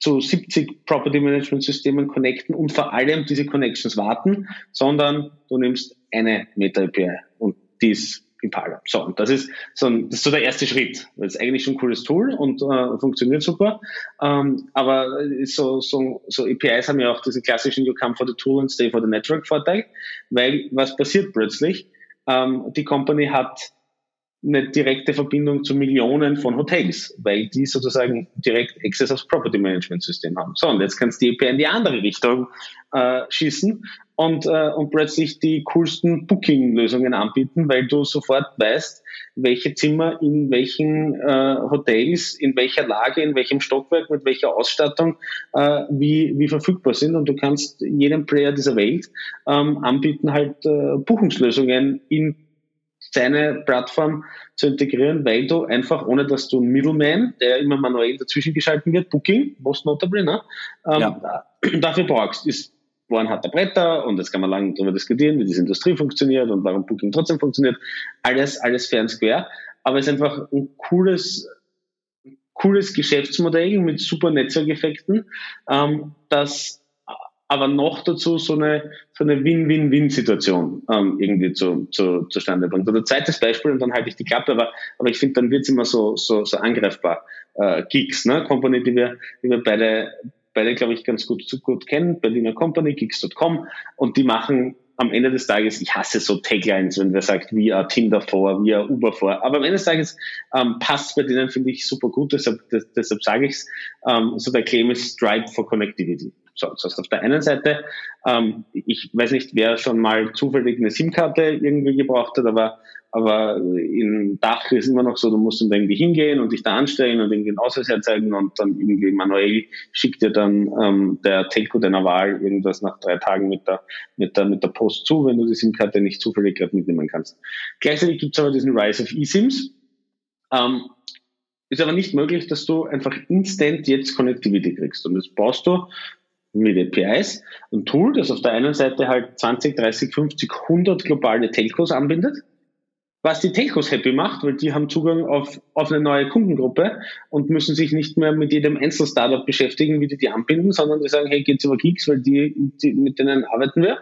zu 70 Property Management Systemen connecten und vor allem diese Connections warten, sondern du nimmst eine Meta API und die ist Impala. So, und das ist so, ein, das ist so der erste Schritt. Das ist eigentlich schon ein cooles Tool und äh, funktioniert super. Ähm, aber so, so, so APIs haben ja auch diese klassischen You come for the tool and stay for the network Vorteil, weil was passiert plötzlich? Ähm, die Company hat eine direkte Verbindung zu Millionen von Hotels, weil die sozusagen direkt Access aufs Property Management System haben. So, und jetzt kannst du die API in die andere Richtung äh, schießen und, äh, und plötzlich die coolsten Booking-Lösungen anbieten, weil du sofort weißt, welche Zimmer in welchen äh, Hotels, in welcher Lage, in welchem Stockwerk, mit welcher Ausstattung äh, wie, wie verfügbar sind. Und du kannst jedem Player dieser Welt ähm, anbieten, halt äh, Buchungslösungen in seine Plattform zu integrieren, weil du einfach, ohne dass du einen Middleman, der immer manuell dazwischen geschalten wird, Booking, most notably, ne, ähm, ja. dafür brauchst. Ist war ein harter Bretter und jetzt kann man lange darüber diskutieren, wie diese Industrie funktioniert und warum Booking trotzdem funktioniert. Alles, alles fair und square. Aber es ist einfach ein cooles, cooles Geschäftsmodell mit super Netzwerkeffekten, ähm, das aber noch dazu so eine, so eine Win-Win-Win-Situation ähm, irgendwie zu, zu, zustande bringt. Oder zweites Beispiel, und dann halte ich die Klappe, aber, aber ich finde, dann wird es immer so, so, so angreifbar. Äh, Geeks, ne? Company, die wir, die wir beide, beide, glaube ich, ganz gut, gut kennen, Berliner Company, Geeks.com, und die machen am Ende des Tages, ich hasse so Taglines, wenn wer sagt, wie ein Tinder vor, wie ein Uber vor, aber am Ende des Tages ähm, passt bei denen, finde ich, super gut, deshalb, deshalb sage ich es, ähm, so der Claim ist Stripe for Connectivity. So, das heißt, auf der einen Seite, ähm, ich weiß nicht, wer schon mal zufällig eine SIM-Karte irgendwie gebraucht hat, aber, aber in Dach ist immer noch so, du musst dann irgendwie hingehen und dich da anstellen und irgendwie einen Ausweis herzeigen und dann irgendwie manuell schickt dir dann ähm, der Telco deiner Wahl irgendwas nach drei Tagen mit der, mit der, mit der Post zu, wenn du die SIM-Karte nicht zufällig gerade mitnehmen kannst. Gleichzeitig gibt es aber diesen Rise of eSIMs. Ähm, ist aber nicht möglich, dass du einfach instant jetzt Connectivity kriegst. Und das brauchst du mit APIs, ein Tool, das auf der einen Seite halt 20, 30, 50, 100 globale Telcos anbindet, was die Telcos happy macht, weil die haben Zugang auf, auf eine neue Kundengruppe und müssen sich nicht mehr mit jedem Einzel-Startup beschäftigen, wie die die anbinden, sondern die sagen, hey, geht's über Geeks, weil die, die, mit denen arbeiten wir.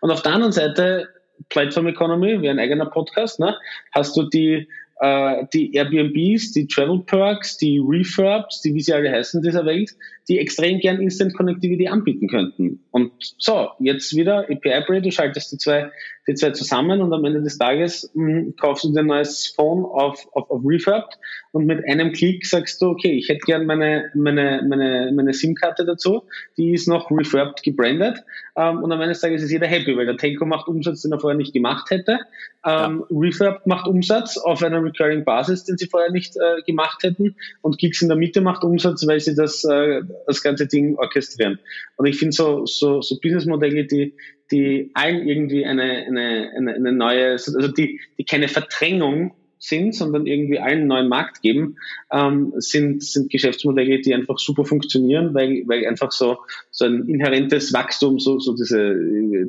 Und auf der anderen Seite, Platform Economy, wie ein eigener Podcast, ne, hast du die äh, die Airbnbs, die Travel Perks, die Refurbs, die wie sie alle heißen dieser Welt, die extrem gern Instant Connectivity anbieten könnten. Und so, jetzt wieder API Bridge, du schaltest die zwei, die zwei zusammen und am Ende des Tages mh, hm, kaufst du dir ein neues Phone auf, auf, auf Refurbed und mit einem Klick sagst du, okay, ich hätte gern meine, meine, meine, meine SIM-Karte dazu, die ist noch Refurbed gebrandet ähm, und am Ende des Tages ist jeder happy, weil der Telco macht Umsatz, den er vorher nicht gemacht hätte. Ähm, ja. Refurbed macht Umsatz auf einer Recurring Basis, den sie vorher nicht äh, gemacht hätten und Kicks in der Mitte macht Umsatz, weil sie das, äh, das ganze Ding orchestrieren. Und ich finde so, so, so Businessmodelle, die, die allen irgendwie eine, eine, eine, eine neue, also die, die keine Verdrängung sind, sondern irgendwie allen neuen Markt geben, ähm, sind, sind Geschäftsmodelle, die einfach super funktionieren, weil, weil einfach so, so ein inhärentes Wachstum, so, so diese,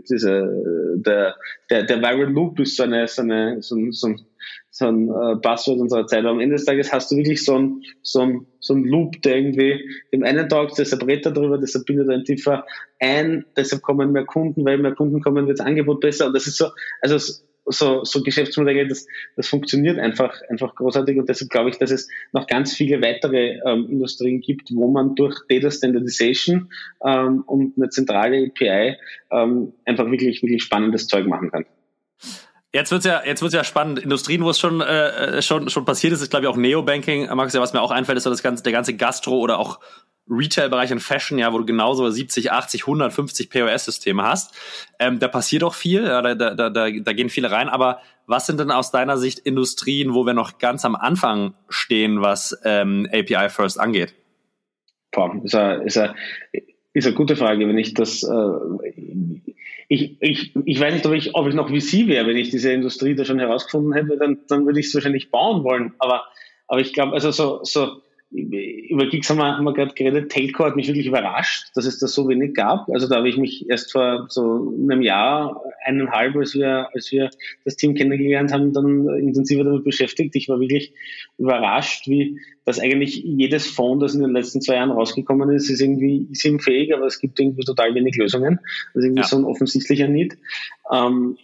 diese, der, der, der Viral Loop ist so eine, so eine, so ein, so ein so ein äh, Passwort unserer Zeit. Aber am Ende des Tages hast du wirklich so ein, so ein, so ein Loop, der irgendwie dem einen taugt, deshalb redet er darüber, deshalb bildet er tiefer ein, deshalb kommen mehr Kunden, weil mehr Kunden kommen, wird das Angebot besser. Und das ist so, also so, so Geschäftsmodelle, das, das funktioniert einfach, einfach großartig und deshalb glaube ich, dass es noch ganz viele weitere ähm, Industrien gibt, wo man durch Data Standardization ähm, und eine zentrale API ähm, einfach wirklich, wirklich spannendes Zeug machen kann. Jetzt wird's ja, jetzt wird's ja spannend. Industrien, wo es schon, äh, schon, schon passiert ist, ist glaube ich auch Neobanking. Max, ja, was mir auch einfällt, ist so das ganze, der ganze Gastro oder auch Retail-Bereich und Fashion, ja, wo du genauso 70, 80, 150 POS-Systeme hast. Ähm, da passiert auch viel, ja, da, da, da, da gehen viele rein. Aber was sind denn aus deiner Sicht Industrien, wo wir noch ganz am Anfang stehen, was ähm, API First angeht? Boah, ist eine, ist, eine, ist eine gute Frage. Wenn ich das, äh, ich, ich, ich weiß nicht, ob ich, ob ich noch wie Sie wäre, wenn ich diese Industrie da schon herausgefunden hätte, dann, dann würde ich es wahrscheinlich bauen wollen. Aber, aber ich glaube, also so, so über Gigs haben wir, haben wir gerade geredet, Telco hat mich wirklich überrascht, dass es da so wenig gab. Also da habe ich mich erst vor so einem Jahr, eineinhalb, als wir, als wir das Team kennengelernt haben, dann intensiver damit beschäftigt. Ich war wirklich überrascht, wie dass eigentlich jedes Phone, das in den letzten zwei Jahren rausgekommen ist, ist irgendwie SIM-fähig, aber es gibt irgendwie total wenig Lösungen. Das ist irgendwie ja. so ein offensichtlicher Need. Ähm,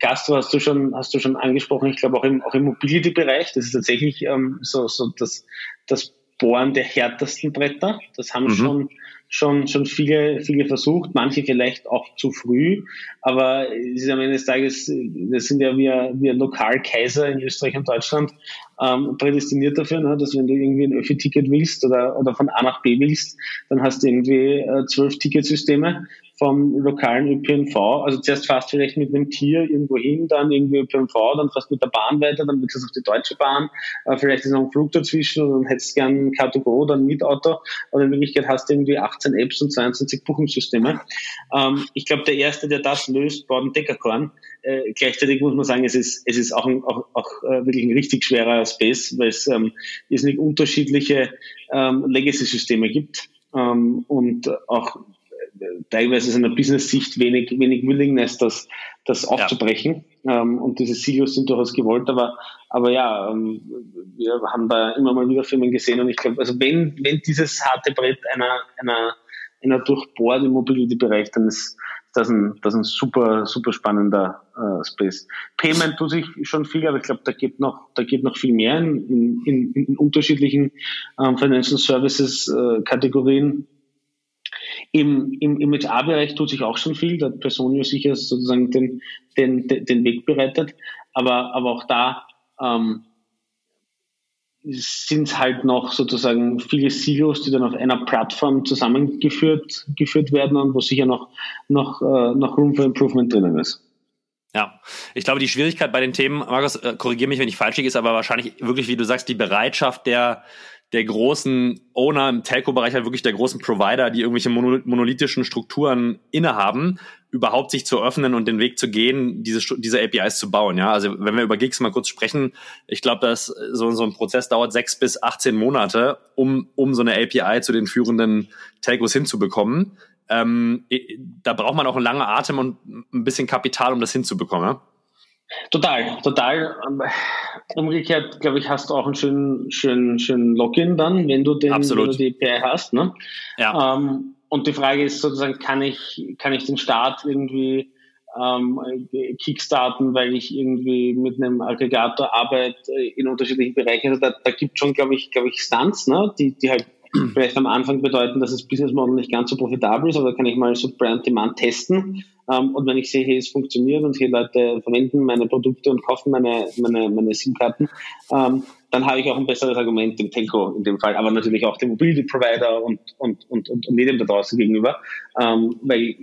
Gastro hast du schon, hast du schon angesprochen, ich glaube auch im, auch im Mobility-Bereich, das ist tatsächlich ähm, so, so das, das Bohren der härtesten Bretter. Das haben mhm. schon, schon, schon viele, viele versucht, manche vielleicht auch zu früh, aber es ist am Ende des Tages, das sind ja wir, wir Lokalkaiser in Österreich und Deutschland, ähm, prädestiniert dafür, ne, dass wenn du irgendwie ein Öffi-Ticket willst oder, oder von A nach B willst, dann hast du irgendwie äh, zwölf Ticketsysteme vom lokalen ÖPNV. Also zuerst fährst du vielleicht mit einem Tier irgendwo hin, dann irgendwie ÖPNV, dann fährst du mit der Bahn weiter, dann wechselst du auf die Deutsche Bahn, äh, vielleicht ist noch ein Flug dazwischen und dann hättest du gern ein Car2Go oder ein Mietauto, aber in Wirklichkeit hast du irgendwie 18 Apps und 22 Buchungssysteme. Ähm, ich glaube, der Erste, der das löst, war ein Deckerkorn. Äh, gleichzeitig muss man sagen, es ist, es ist auch, ein, auch, auch äh, wirklich ein richtig schwerer Space, weil es ähm, nicht unterschiedliche ähm, Legacy-Systeme gibt ähm, und auch teilweise aus einer Business-Sicht wenig, wenig Willingness, das, das aufzubrechen. Ja. Ähm, und diese Silos sind durchaus gewollt, aber, aber ja, ähm, wir haben da immer mal wieder Firmen gesehen und ich glaube, also wenn, wenn dieses harte Brett einer, einer, einer durchbohrt im Mobility-Bereich, dann ist das ein, das ein super, super spannender äh, Space. Payment tut sich schon viel, aber ich glaube, da geht noch, da geht noch viel mehr in, in, in unterschiedlichen ähm, Financial Services äh, Kategorien. Im, im, im HR-Bereich tut sich auch schon viel, da hat Personio sicher sozusagen den, den, den Weg bereitet, aber, aber auch da ähm, sind halt noch sozusagen viele Silos, die dann auf einer Plattform zusammengeführt geführt werden und wo sicher noch, noch, äh, noch Room for Improvement drinnen ist. Ja, ich glaube, die Schwierigkeit bei den Themen, Markus, äh, korrigiere mich, wenn ich falsch liege, ist aber wahrscheinlich wirklich, wie du sagst, die Bereitschaft der der großen Owner im Telco-Bereich, halt wirklich der großen Provider, die irgendwelche monolithischen Strukturen innehaben, überhaupt sich zu öffnen und den Weg zu gehen, diese, diese APIs zu bauen. Ja, also wenn wir über Gigs mal kurz sprechen, ich glaube, dass so, so ein Prozess dauert sechs bis 18 Monate, um, um so eine API zu den führenden Telcos hinzubekommen. Ähm, da braucht man auch einen langen Atem und ein bisschen Kapital, um das hinzubekommen. Ja? Total, total. Umgekehrt, glaube ich, hast du auch einen schönen, schönen, schönen Login dann, wenn du, den, wenn du die API hast. Ne? Ja. Ähm, und die Frage ist sozusagen, kann ich, kann ich den Start irgendwie ähm, kickstarten, weil ich irgendwie mit einem Aggregator arbeite in unterschiedlichen Bereichen. Also da, da gibt schon, glaube ich, glaube ich, Stunts, ne? die, die halt vielleicht am Anfang bedeuten, dass das Business Model nicht ganz so profitabel ist, aber da kann ich mal so Brand Demand testen. Ähm, und wenn ich sehe, hey, es funktioniert und hier Leute verwenden meine Produkte und kaufen meine, meine, meine SIM-Karten, ähm, dann habe ich auch ein besseres Argument dem Telco in dem Fall, aber natürlich auch dem Mobility Provider und, und, und, und, und jedem da draußen gegenüber. Ähm, weil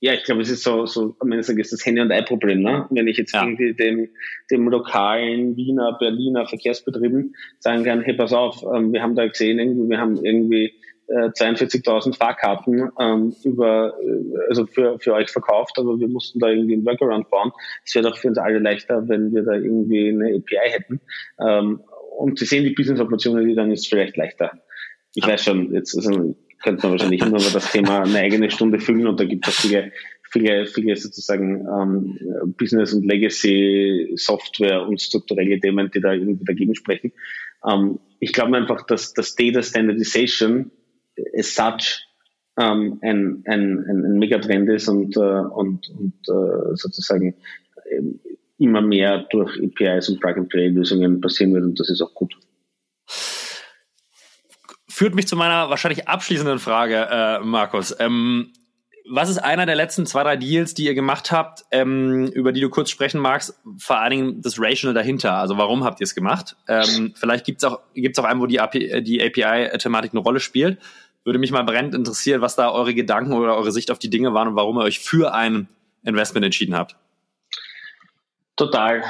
ja, ich glaube, es ist so, so am Ende ist das Henne- und Ei-Problem. Ne? Wenn ich jetzt ja. irgendwie dem, dem lokalen Wiener, Berliner Verkehrsbetrieben sagen kann, hey, pass auf, ähm, wir haben da gesehen, irgendwie, wir haben irgendwie äh, 42.000 Fahrkarten ähm, über, äh, also für, für euch verkauft, aber wir mussten da irgendwie einen Workaround bauen. Es wäre doch für uns alle leichter, wenn wir da irgendwie eine API hätten. Ähm, und sie sehen die Business-Opportunity, dann ist es vielleicht leichter. Ich ja. weiß schon, jetzt also, könnte man wahrscheinlich immer über das Thema eine eigene Stunde füllen und da gibt es viele, viele, viele sozusagen ähm, Business- und Legacy-Software und strukturelle Themen, die da irgendwie dagegen sprechen. Ähm, ich glaube einfach, dass das Data Standardization as such ähm, ein, ein, ein, Megatrend ist und, äh, und, und äh, sozusagen immer mehr durch APIs und Plug-and-Play-Lösungen passieren wird und das ist auch gut. Führt mich zu meiner wahrscheinlich abschließenden Frage, äh, Markus. Ähm, was ist einer der letzten zwei, drei Deals, die ihr gemacht habt, ähm, über die du kurz sprechen magst? Vor allen Dingen das Rational dahinter. Also warum habt ihr es gemacht? Ähm, vielleicht gibt es auch, gibt's auch einen, wo die, API, die API-Thematik eine Rolle spielt. Würde mich mal brennend interessieren, was da eure Gedanken oder eure Sicht auf die Dinge waren und warum ihr euch für ein Investment entschieden habt. Total.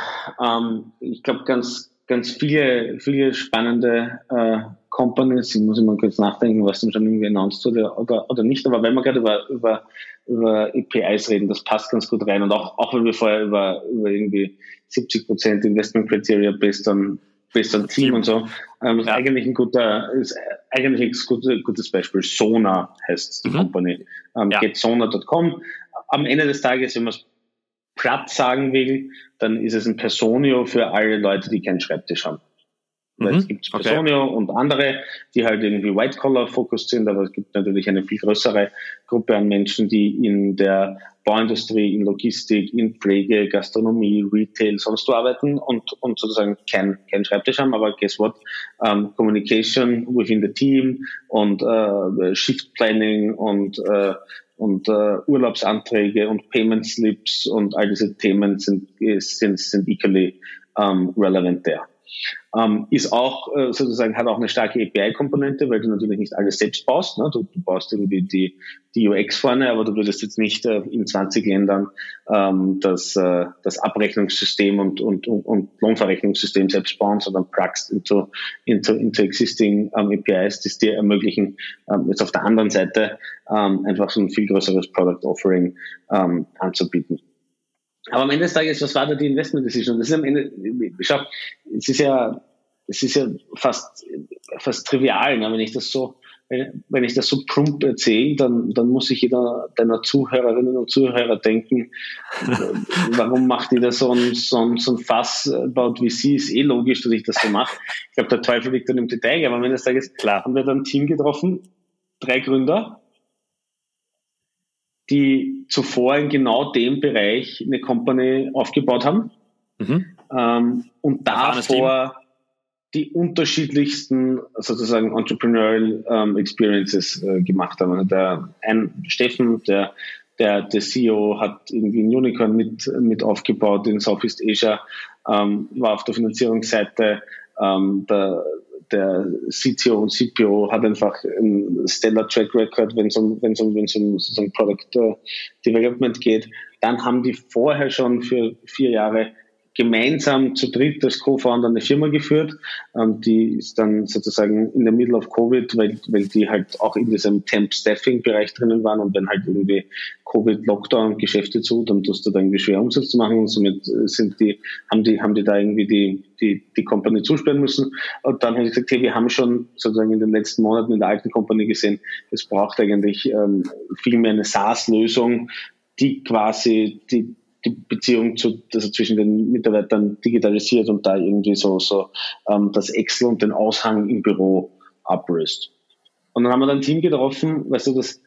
Ähm, ich glaube, ganz, ganz viele, viele spannende äh, Companies, ich muss immer kurz nachdenken, was dann schon irgendwie announced wurde oder, oder nicht, aber wenn wir gerade über, über, über APIs reden, das passt ganz gut rein und auch, auch wenn wir vorher über, über irgendwie 70 Prozent Investment Criteria based on, based on Team und so, ähm, ist eigentlich ein guter, ist eigentlich ein gutes, gutes Beispiel. Sona heißt die mhm. Company. Ähm, ja. Getsona.com. Am Ende des Tages, wenn man es platt sagen will, dann ist es ein Personio für alle Leute, die keinen Schreibtisch haben. Weil mhm. es gibt Personio okay. und andere, die halt irgendwie White-Collar-fokussiert sind, aber es gibt natürlich eine viel größere Gruppe an Menschen, die in der Bauindustrie, in Logistik, in Pflege, Gastronomie, Retail, sonst wo arbeiten und, und sozusagen kein, kein Schreibtisch haben, aber guess what? Um, Communication within the team und uh, Shift Planning und uh, und uh, Urlaubsanträge und Payment Slips und all diese Themen sind, sind, sind equally um, relevant there. Ähm, ist auch äh, sozusagen, hat auch eine starke API-Komponente, weil du natürlich nicht alles selbst baust. Ne? Du, du baust irgendwie die, die UX vorne, aber du würdest jetzt nicht äh, in 20 Ländern ähm, das, äh, das Abrechnungssystem und, und, und, und Lohnverrechnungssystem selbst bauen, sondern plugst into, into, into existing ähm, APIs, die es dir ermöglichen, ähm, jetzt auf der anderen Seite ähm, einfach so ein viel größeres Product Offering ähm, anzubieten. Aber am Ende des Tages, was war da die Investment Decision? Das ist am Ende, schau, es ist ja, es ist ja fast, fast trivial, ne? wenn ich das so, wenn ich das so plump erzähle, dann, dann muss sich jeder deiner Zuhörerinnen und Zuhörer denken, warum macht da so ein, so ein, so ein Fass baut wie sie, ist eh logisch, dass ich das so mache. Ich glaube, der Teufel liegt dann im Detail, aber am Ende des Tages, klar, haben wir dann ein Team getroffen, drei Gründer, die zuvor in genau dem Bereich eine Company aufgebaut haben mhm. ähm, und davor die unterschiedlichsten sozusagen Entrepreneurial ähm, Experiences äh, gemacht haben. Also der ein Steffen, der der, der CEO hat irgendwie ein Unicorn mit, mit aufgebaut in Southeast Asia, ähm, war auf der Finanzierungsseite. Ähm, der, der CTO und CPO hat einfach ein stellar Track Record, wenn es um, wenn es um, wenn es um Product äh, Development geht. Dann haben die vorher schon für vier Jahre gemeinsam zu dritt als Co-Founder eine Firma geführt. Ähm, die ist dann sozusagen in der Middle of Covid, weil, weil die halt auch in diesem Temp-Staffing-Bereich drinnen waren und wenn halt irgendwie Covid-Lockdown Geschäfte zu, dann tust du da irgendwie schwer Umsatz zu machen und somit äh, sind die, haben die, haben die da irgendwie die, die, die Company zusperren müssen. Und dann habe ich gesagt, hey, wir haben schon sozusagen in den letzten Monaten in der alten Company gesehen, es braucht eigentlich ähm, viel mehr eine SaaS-Lösung, die quasi die, die Beziehung zu, also zwischen den Mitarbeitern digitalisiert und da irgendwie so, so ähm, das Excel und den Aushang im Büro ablöst. Und dann haben wir dann ein Team getroffen, weißt du, das,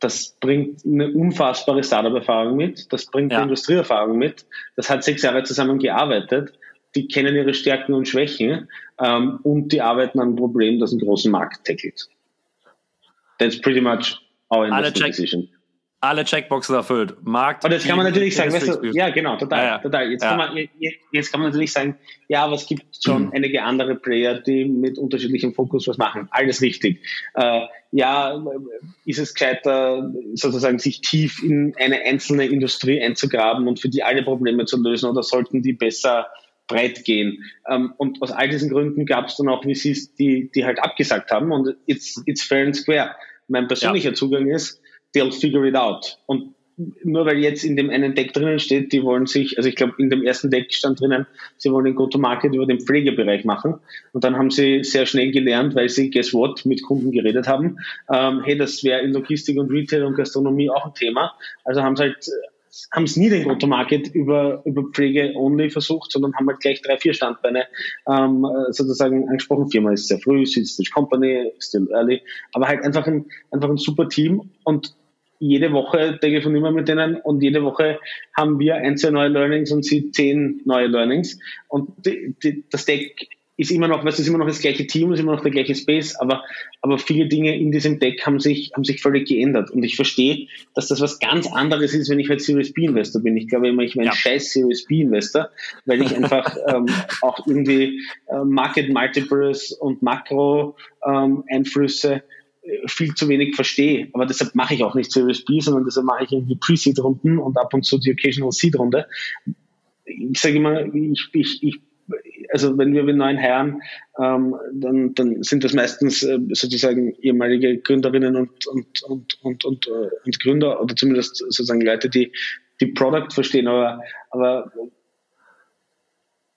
das bringt eine unfassbare Startup-Erfahrung mit, das bringt ja. eine Industrieerfahrung mit, das hat sechs Jahre zusammen gearbeitet, die kennen ihre Stärken und Schwächen ähm, und die arbeiten an einem Problem, das einen großen Markt tackelt. That's pretty much our investment decision alle Checkboxen erfüllt. Markt. Und jetzt kann man natürlich sagen, weißt du, ja, genau, total, ja, ja. total. Jetzt, ja. Kann man, jetzt kann man natürlich sagen, ja, aber es gibt schon mhm. einige andere Player, die mit unterschiedlichem Fokus was machen. Alles richtig. Äh, ja, ist es gescheiter, sozusagen sich tief in eine einzelne Industrie einzugraben und für die alle Probleme zu lösen oder sollten die besser breit gehen. Ähm, und aus all diesen Gründen gab es dann auch VCs, die, die halt abgesagt haben und it's, it's fair and square. Mein persönlicher Zugang ist, they'll figure it out. Und nur weil jetzt in dem einen Deck drinnen steht, die wollen sich, also ich glaube, in dem ersten Deck stand drinnen, sie wollen den Go-to-Market über den Pflegebereich machen. Und dann haben sie sehr schnell gelernt, weil sie, guess what, mit Kunden geredet haben, ähm, hey, das wäre in Logistik und Retail und Gastronomie auch ein Thema. Also haben sie halt haben es nie den Go-to-Market über, über Pflege only versucht, sondern haben halt gleich drei, vier Standbeine ähm, sozusagen angesprochen. Firma ist sehr früh, Stage Company, still early, aber halt einfach ein, einfach ein super Team und jede Woche telefonieren wir mit denen und jede Woche haben wir ein, zwei neue Learnings und sie zehn neue Learnings. Und die, die, das Deck ist immer noch, was ist immer noch das gleiche Team, ist immer noch der gleiche Space, aber, aber viele Dinge in diesem Deck haben sich, haben sich völlig geändert. Und ich verstehe, dass das was ganz anderes ist, wenn ich halt Series B Investor bin. Ich glaube immer, ich bin ein ja. scheiß Series B Investor, weil ich einfach ähm, auch irgendwie äh, Market Multiples und Makro ähm, Einflüsse viel zu wenig verstehe. Aber deshalb mache ich auch nicht Series B, sondern deshalb mache ich irgendwie Pre-Seed-Runden und ab und zu die Occasional Seed-Runde. Ich sage immer, ich, ich, ich also wenn wir mit neuen Herren, ähm, dann, dann sind das meistens äh, sozusagen ehemalige Gründerinnen und, und, und, und, und, äh, und Gründer oder zumindest sozusagen Leute, die die Product verstehen. Aber, aber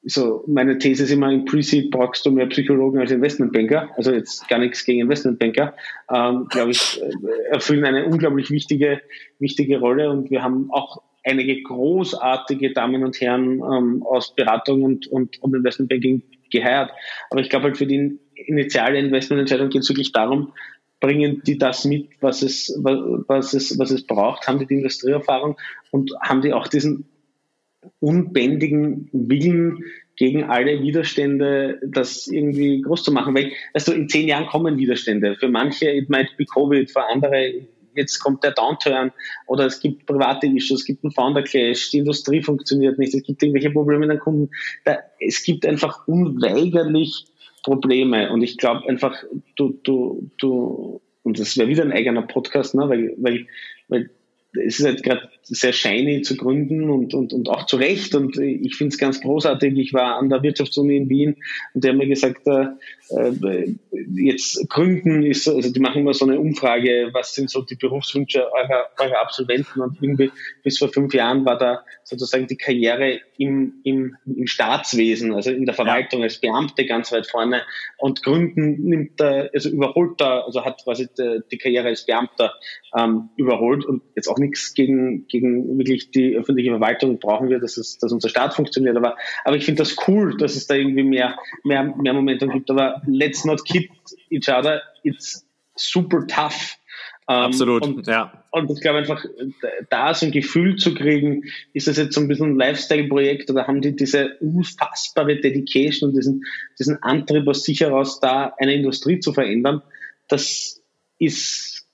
so meine These ist immer, im Pre-Seed brauchst du mehr Psychologen als Investmentbanker. Also jetzt gar nichts gegen Investmentbanker. Ähm, Glaube ich, äh, erfüllen eine unglaublich wichtige, wichtige Rolle und wir haben auch einige großartige Damen und Herren ähm, aus Beratung und, und, und Investmentbanking geheiert. Aber ich glaube halt für die initiale Investmententscheidung geht es wirklich darum, bringen die das mit, was es, was es, was es braucht, haben die die Industrieerfahrung und haben die auch diesen unbändigen Willen gegen alle Widerstände, das irgendwie groß zu machen. Weil, also in zehn Jahren kommen Widerstände. Für manche, it might be Covid, für andere, jetzt kommt der Downturn oder es gibt private Issues, es gibt einen Founder Clash, die Industrie funktioniert nicht, es gibt irgendwelche Probleme mit den Kunden. Da, es gibt einfach unweigerlich Probleme und ich glaube einfach, du, du, du, und das wäre wieder ein eigener Podcast, ne, weil, weil, weil es ist halt gerade sehr shiny zu gründen und, und, und auch zu Recht. Und ich finde es ganz großartig. Ich war an der Wirtschaftsuni in Wien und die haben mir gesagt, äh, äh, jetzt gründen ist, also die machen immer so eine Umfrage, was sind so die Berufswünsche eurer, eurer Absolventen und irgendwie bis vor fünf Jahren war da sozusagen die Karriere im, im, im Staatswesen, also in der Verwaltung als Beamte ganz weit vorne und Gründen nimmt da, also überholt da, also hat quasi die, die Karriere als Beamter ähm, überholt und jetzt auch nichts gegen, gegen wirklich die öffentliche Verwaltung brauchen wir, dass, es, dass unser Staat funktioniert. Aber, aber ich finde das cool, dass es da irgendwie mehr, mehr, mehr Momentum gibt. Aber let's not kid each other. It's super tough. Ähm, Absolut, und, ja. Und ich glaube einfach, da so ein Gefühl zu kriegen, ist das jetzt so ein bisschen ein Lifestyle-Projekt oder haben die diese unfassbare Dedication und diesen, diesen Antrieb aus sich heraus, da eine Industrie zu verändern, das ist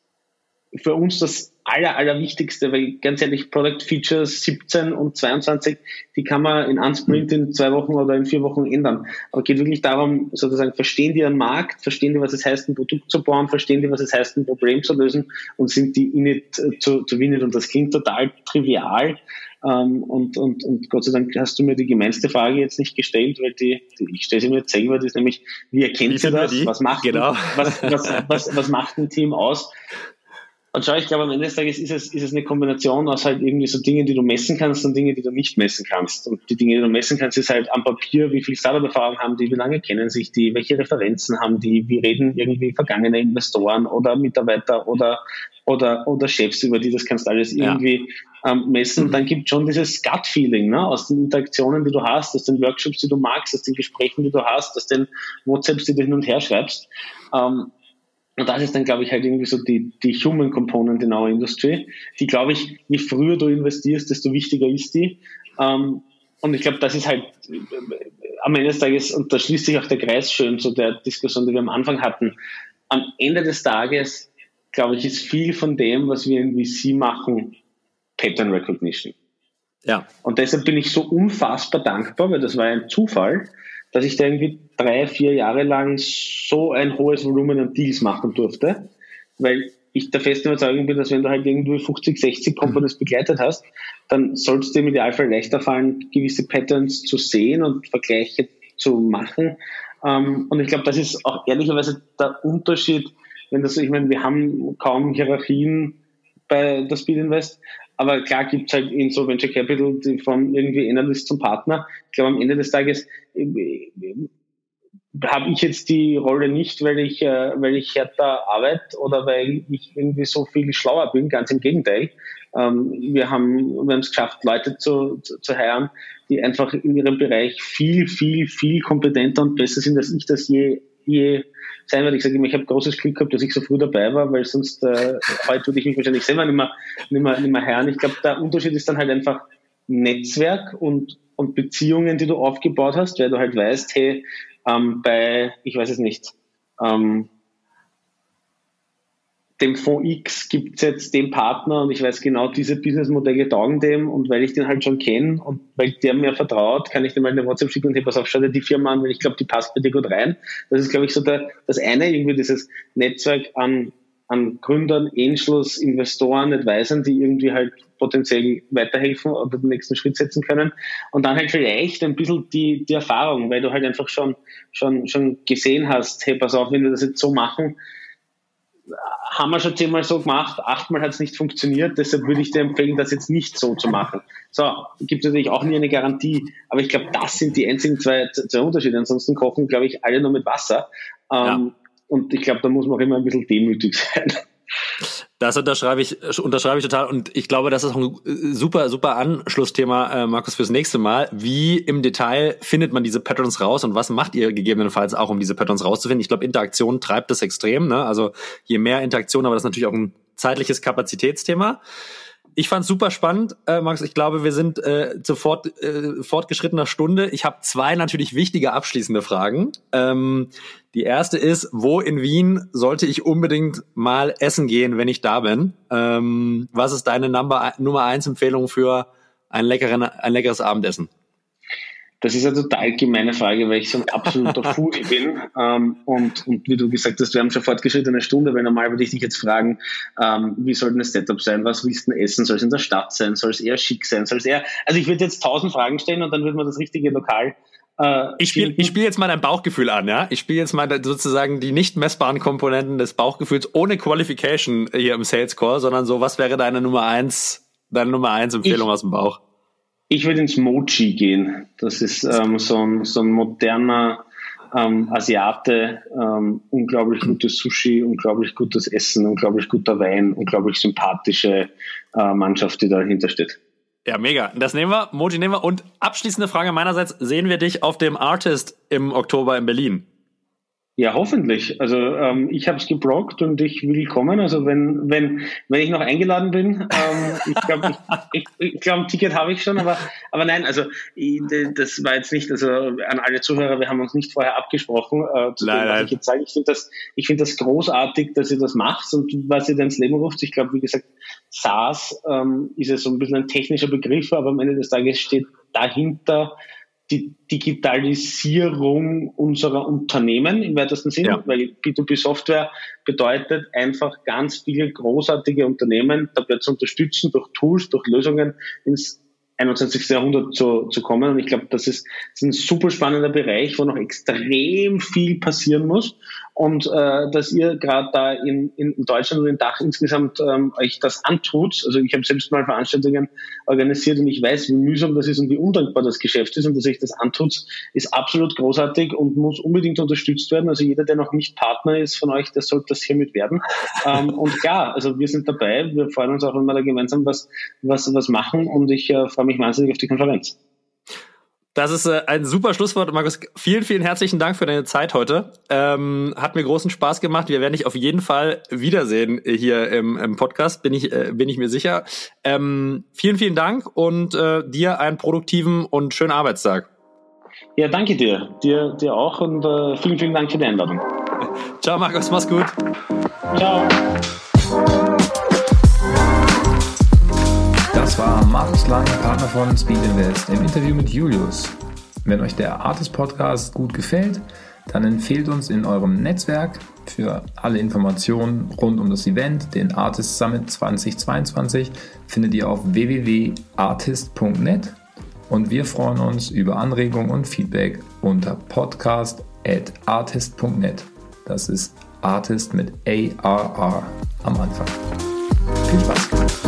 für uns das aller, allerwichtigste, weil ganz ehrlich, Product Features 17 und 22, die kann man in einem Sprint in zwei Wochen oder in vier Wochen ändern. Aber es geht wirklich darum, sozusagen, verstehen die ihren Markt, verstehen die, was es heißt, ein Produkt zu bauen, verstehen die, was es heißt, ein Problem zu lösen und sind die in it zu, zu winnen. Und das klingt total trivial. Ähm, und, und, und Gott sei Dank hast du mir die gemeinste Frage jetzt nicht gestellt, weil die, die ich stelle sie mir jetzt selber, das ist nämlich, wie erkennt ihr das? Was macht, genau. was, was, was, was macht ein Team aus? Und schau, ich glaube, am Ende des Tages ist es, ist es eine Kombination aus halt irgendwie so Dingen, die du messen kannst und Dinge, die du nicht messen kannst. Und die Dinge, die du messen kannst, ist halt am Papier, wie viel Startup-Erfahrung haben die, wie lange kennen sich die, welche Referenzen haben die, wie reden irgendwie vergangene Investoren oder Mitarbeiter oder, oder, oder Chefs über die, das kannst du alles irgendwie ja. ähm, messen. Und dann gibt schon dieses Gut-Feeling ne, aus den Interaktionen, die du hast, aus den Workshops, die du magst, aus den Gesprächen, die du hast, aus den WhatsApps, die du hin und her schreibst. Ähm, und das ist dann, glaube ich, halt irgendwie so die, die Human Component in our Industry, die, glaube ich, je früher du investierst, desto wichtiger ist die. Ähm, und ich glaube, das ist halt äh, am Ende des Tages, und da schließt sich auch der Kreis schön zu der Diskussion, die wir am Anfang hatten. Am Ende des Tages, glaube ich, ist viel von dem, was wir in VC machen, Pattern Recognition. Ja. Und deshalb bin ich so unfassbar dankbar, weil das war ein Zufall, dass ich da irgendwie drei, vier Jahre lang so ein hohes Volumen an Deals machen durfte, weil ich der festen Überzeugung bin, dass wenn du halt irgendwie 50, 60 Companies begleitet hast, dann sollst du im Idealfall leichter fallen, gewisse Patterns zu sehen und Vergleiche zu machen. Ähm, und ich glaube, das ist auch ehrlicherweise der Unterschied, wenn das, ich meine, wir haben kaum Hierarchien bei der Speed Invest, aber klar gibt es halt in so Venture Capital von irgendwie Analyst zum Partner. Ich glaube, am Ende des Tages äh, habe ich jetzt die Rolle nicht, weil ich, äh, weil ich härter arbeite oder weil ich irgendwie so viel schlauer bin, ganz im Gegenteil. Ähm, wir haben wir es geschafft, Leute zu, zu, zu heiren, die einfach in ihrem Bereich viel, viel, viel kompetenter und besser sind, als ich das je je sein wird. Ich sage immer, ich habe großes Glück gehabt, dass ich so früh dabei war, weil sonst äh, heute würde ich mich wahrscheinlich selber nicht mehr, nicht mehr, nicht mehr hören. Ich glaube, der Unterschied ist dann halt einfach Netzwerk und, und Beziehungen, die du aufgebaut hast, weil du halt weißt, hey, ähm, bei, ich weiß es nicht, ähm, dem Fonds X gibt es jetzt den Partner und ich weiß genau, diese Businessmodelle taugen dem und weil ich den halt schon kenne und weil der mir vertraut, kann ich dem mal eine WhatsApp schicken und hey, pass auf, schau dir die Firma an, weil ich glaube, die passt bei dir gut rein. Das ist, glaube ich, so der, das eine, irgendwie dieses Netzwerk an, an Gründern, Angels, Investoren, Advisern, die irgendwie halt potenziell weiterhelfen oder den nächsten Schritt setzen können. Und dann halt vielleicht ein bisschen die, die Erfahrung, weil du halt einfach schon, schon, schon gesehen hast, hey, pass auf, wenn wir das jetzt so machen, haben wir schon zehnmal so gemacht, achtmal hat es nicht funktioniert, deshalb würde ich dir empfehlen, das jetzt nicht so zu machen. So, gibt es natürlich auch nie eine Garantie, aber ich glaube, das sind die einzigen zwei, zwei Unterschiede. Ansonsten kochen, glaube ich, alle nur mit Wasser. Ähm, ja. Und ich glaube, da muss man auch immer ein bisschen demütig sein. Das unterschreibe ich, unterschreibe ich total. Und ich glaube, das ist ein äh, super, super Anschlussthema, äh, Markus, fürs nächste Mal. Wie im Detail findet man diese Patterns raus und was macht ihr gegebenenfalls auch, um diese Patterns rauszufinden? Ich glaube, Interaktion treibt das extrem. Ne? Also je mehr Interaktion, aber das ist natürlich auch ein zeitliches Kapazitätsthema. Ich fand super spannend, äh, Max. Ich glaube, wir sind äh, zu fort, äh, fortgeschrittener Stunde. Ich habe zwei natürlich wichtige abschließende Fragen. Ähm, die erste ist, wo in Wien sollte ich unbedingt mal essen gehen, wenn ich da bin? Ähm, was ist deine Number, Nummer eins Empfehlung für ein, leckeren, ein leckeres Abendessen? Das ist eine total gemeine Frage, weil ich so ein absoluter Foodie bin. Ähm, und, und wie du gesagt hast, wir haben schon fortgeschrittene Stunde, weil normal würde ich dich jetzt fragen, ähm, wie soll denn das Setup sein? Was willst du denn essen? Soll es in der Stadt sein? Soll es eher schick sein? Soll es eher, also ich würde jetzt tausend Fragen stellen und dann würde man das richtige Lokal äh, ich spiele ich spiel jetzt mal dein Bauchgefühl an, ja? Ich spiele jetzt mal sozusagen die nicht messbaren Komponenten des Bauchgefühls ohne Qualification hier im Sales Core, sondern so, was wäre deine Nummer eins, deine Nummer eins Empfehlung ich, aus dem Bauch? Ich würde ins Mochi gehen. Das ist ähm, so, ein, so ein moderner ähm, Asiate, ähm, unglaublich gutes Sushi, unglaublich gutes Essen, unglaublich guter Wein, unglaublich sympathische äh, Mannschaft, die dahinter steht. Ja, mega. Das nehmen wir. Moji nehmen wir. Und abschließende Frage meinerseits. Sehen wir dich auf dem Artist im Oktober in Berlin? Ja, hoffentlich. Also ähm, ich habe es gebrockt und ich will kommen. Also wenn wenn wenn ich noch eingeladen bin, ähm, ich glaube, ich, ich, ich glaub, ein Ticket habe ich schon, aber aber nein, also ich, das war jetzt nicht, also an alle Zuhörer, wir haben uns nicht vorher abgesprochen. Äh, zu nein, dem, was ich jetzt sage, ich finde das ich finde das großartig, dass ihr das macht und was ihr da ins Leben ruft. Ich glaube, wie gesagt, SaaS ähm, ist ja so ein bisschen ein technischer Begriff, aber am Ende des Tages steht dahinter die Digitalisierung unserer Unternehmen im weitesten Sinne, ja. weil B2B-Software bedeutet einfach ganz viele großartige Unternehmen dabei zu unterstützen, durch Tools, durch Lösungen ins 21. Jahrhundert zu, zu kommen. Und ich glaube, das ist, das ist ein super spannender Bereich, wo noch extrem viel passieren muss und äh, dass ihr gerade da in, in Deutschland und in Dach insgesamt ähm, euch das antut. Also ich habe selbst mal Veranstaltungen organisiert und ich weiß, wie mühsam das ist und wie undankbar das Geschäft ist und dass sich das antut, ist absolut großartig und muss unbedingt unterstützt werden. Also jeder, der noch nicht Partner ist von euch, der sollte das hiermit werden. ähm, und klar, also wir sind dabei. Wir freuen uns auch, wenn wir da gemeinsam was, was, was machen und ich äh, freue mich wahnsinnig auf die Konferenz. Das ist äh, ein super Schlusswort, Markus. Vielen, vielen herzlichen Dank für deine Zeit heute. Ähm, hat mir großen Spaß gemacht. Wir werden dich auf jeden Fall wiedersehen hier im, im Podcast, bin ich, äh, bin ich mir sicher. Ähm, vielen, vielen Dank und äh, dir einen produktiven und schönen Arbeitstag. Ja, danke dir. Dir, dir auch und äh, vielen, vielen Dank für die Einladung. Ciao, Markus. Mach's gut. Ciao. Markus Lang, Partner von Speed Invest, im Interview mit Julius. Wenn euch der Artist Podcast gut gefällt, dann empfehlt uns in eurem Netzwerk für alle Informationen rund um das Event, den Artist Summit 2022, findet ihr auf www.artist.net und wir freuen uns über Anregungen und Feedback unter podcast@artist.net. Das ist Artist mit ARR am Anfang. Viel Spaß!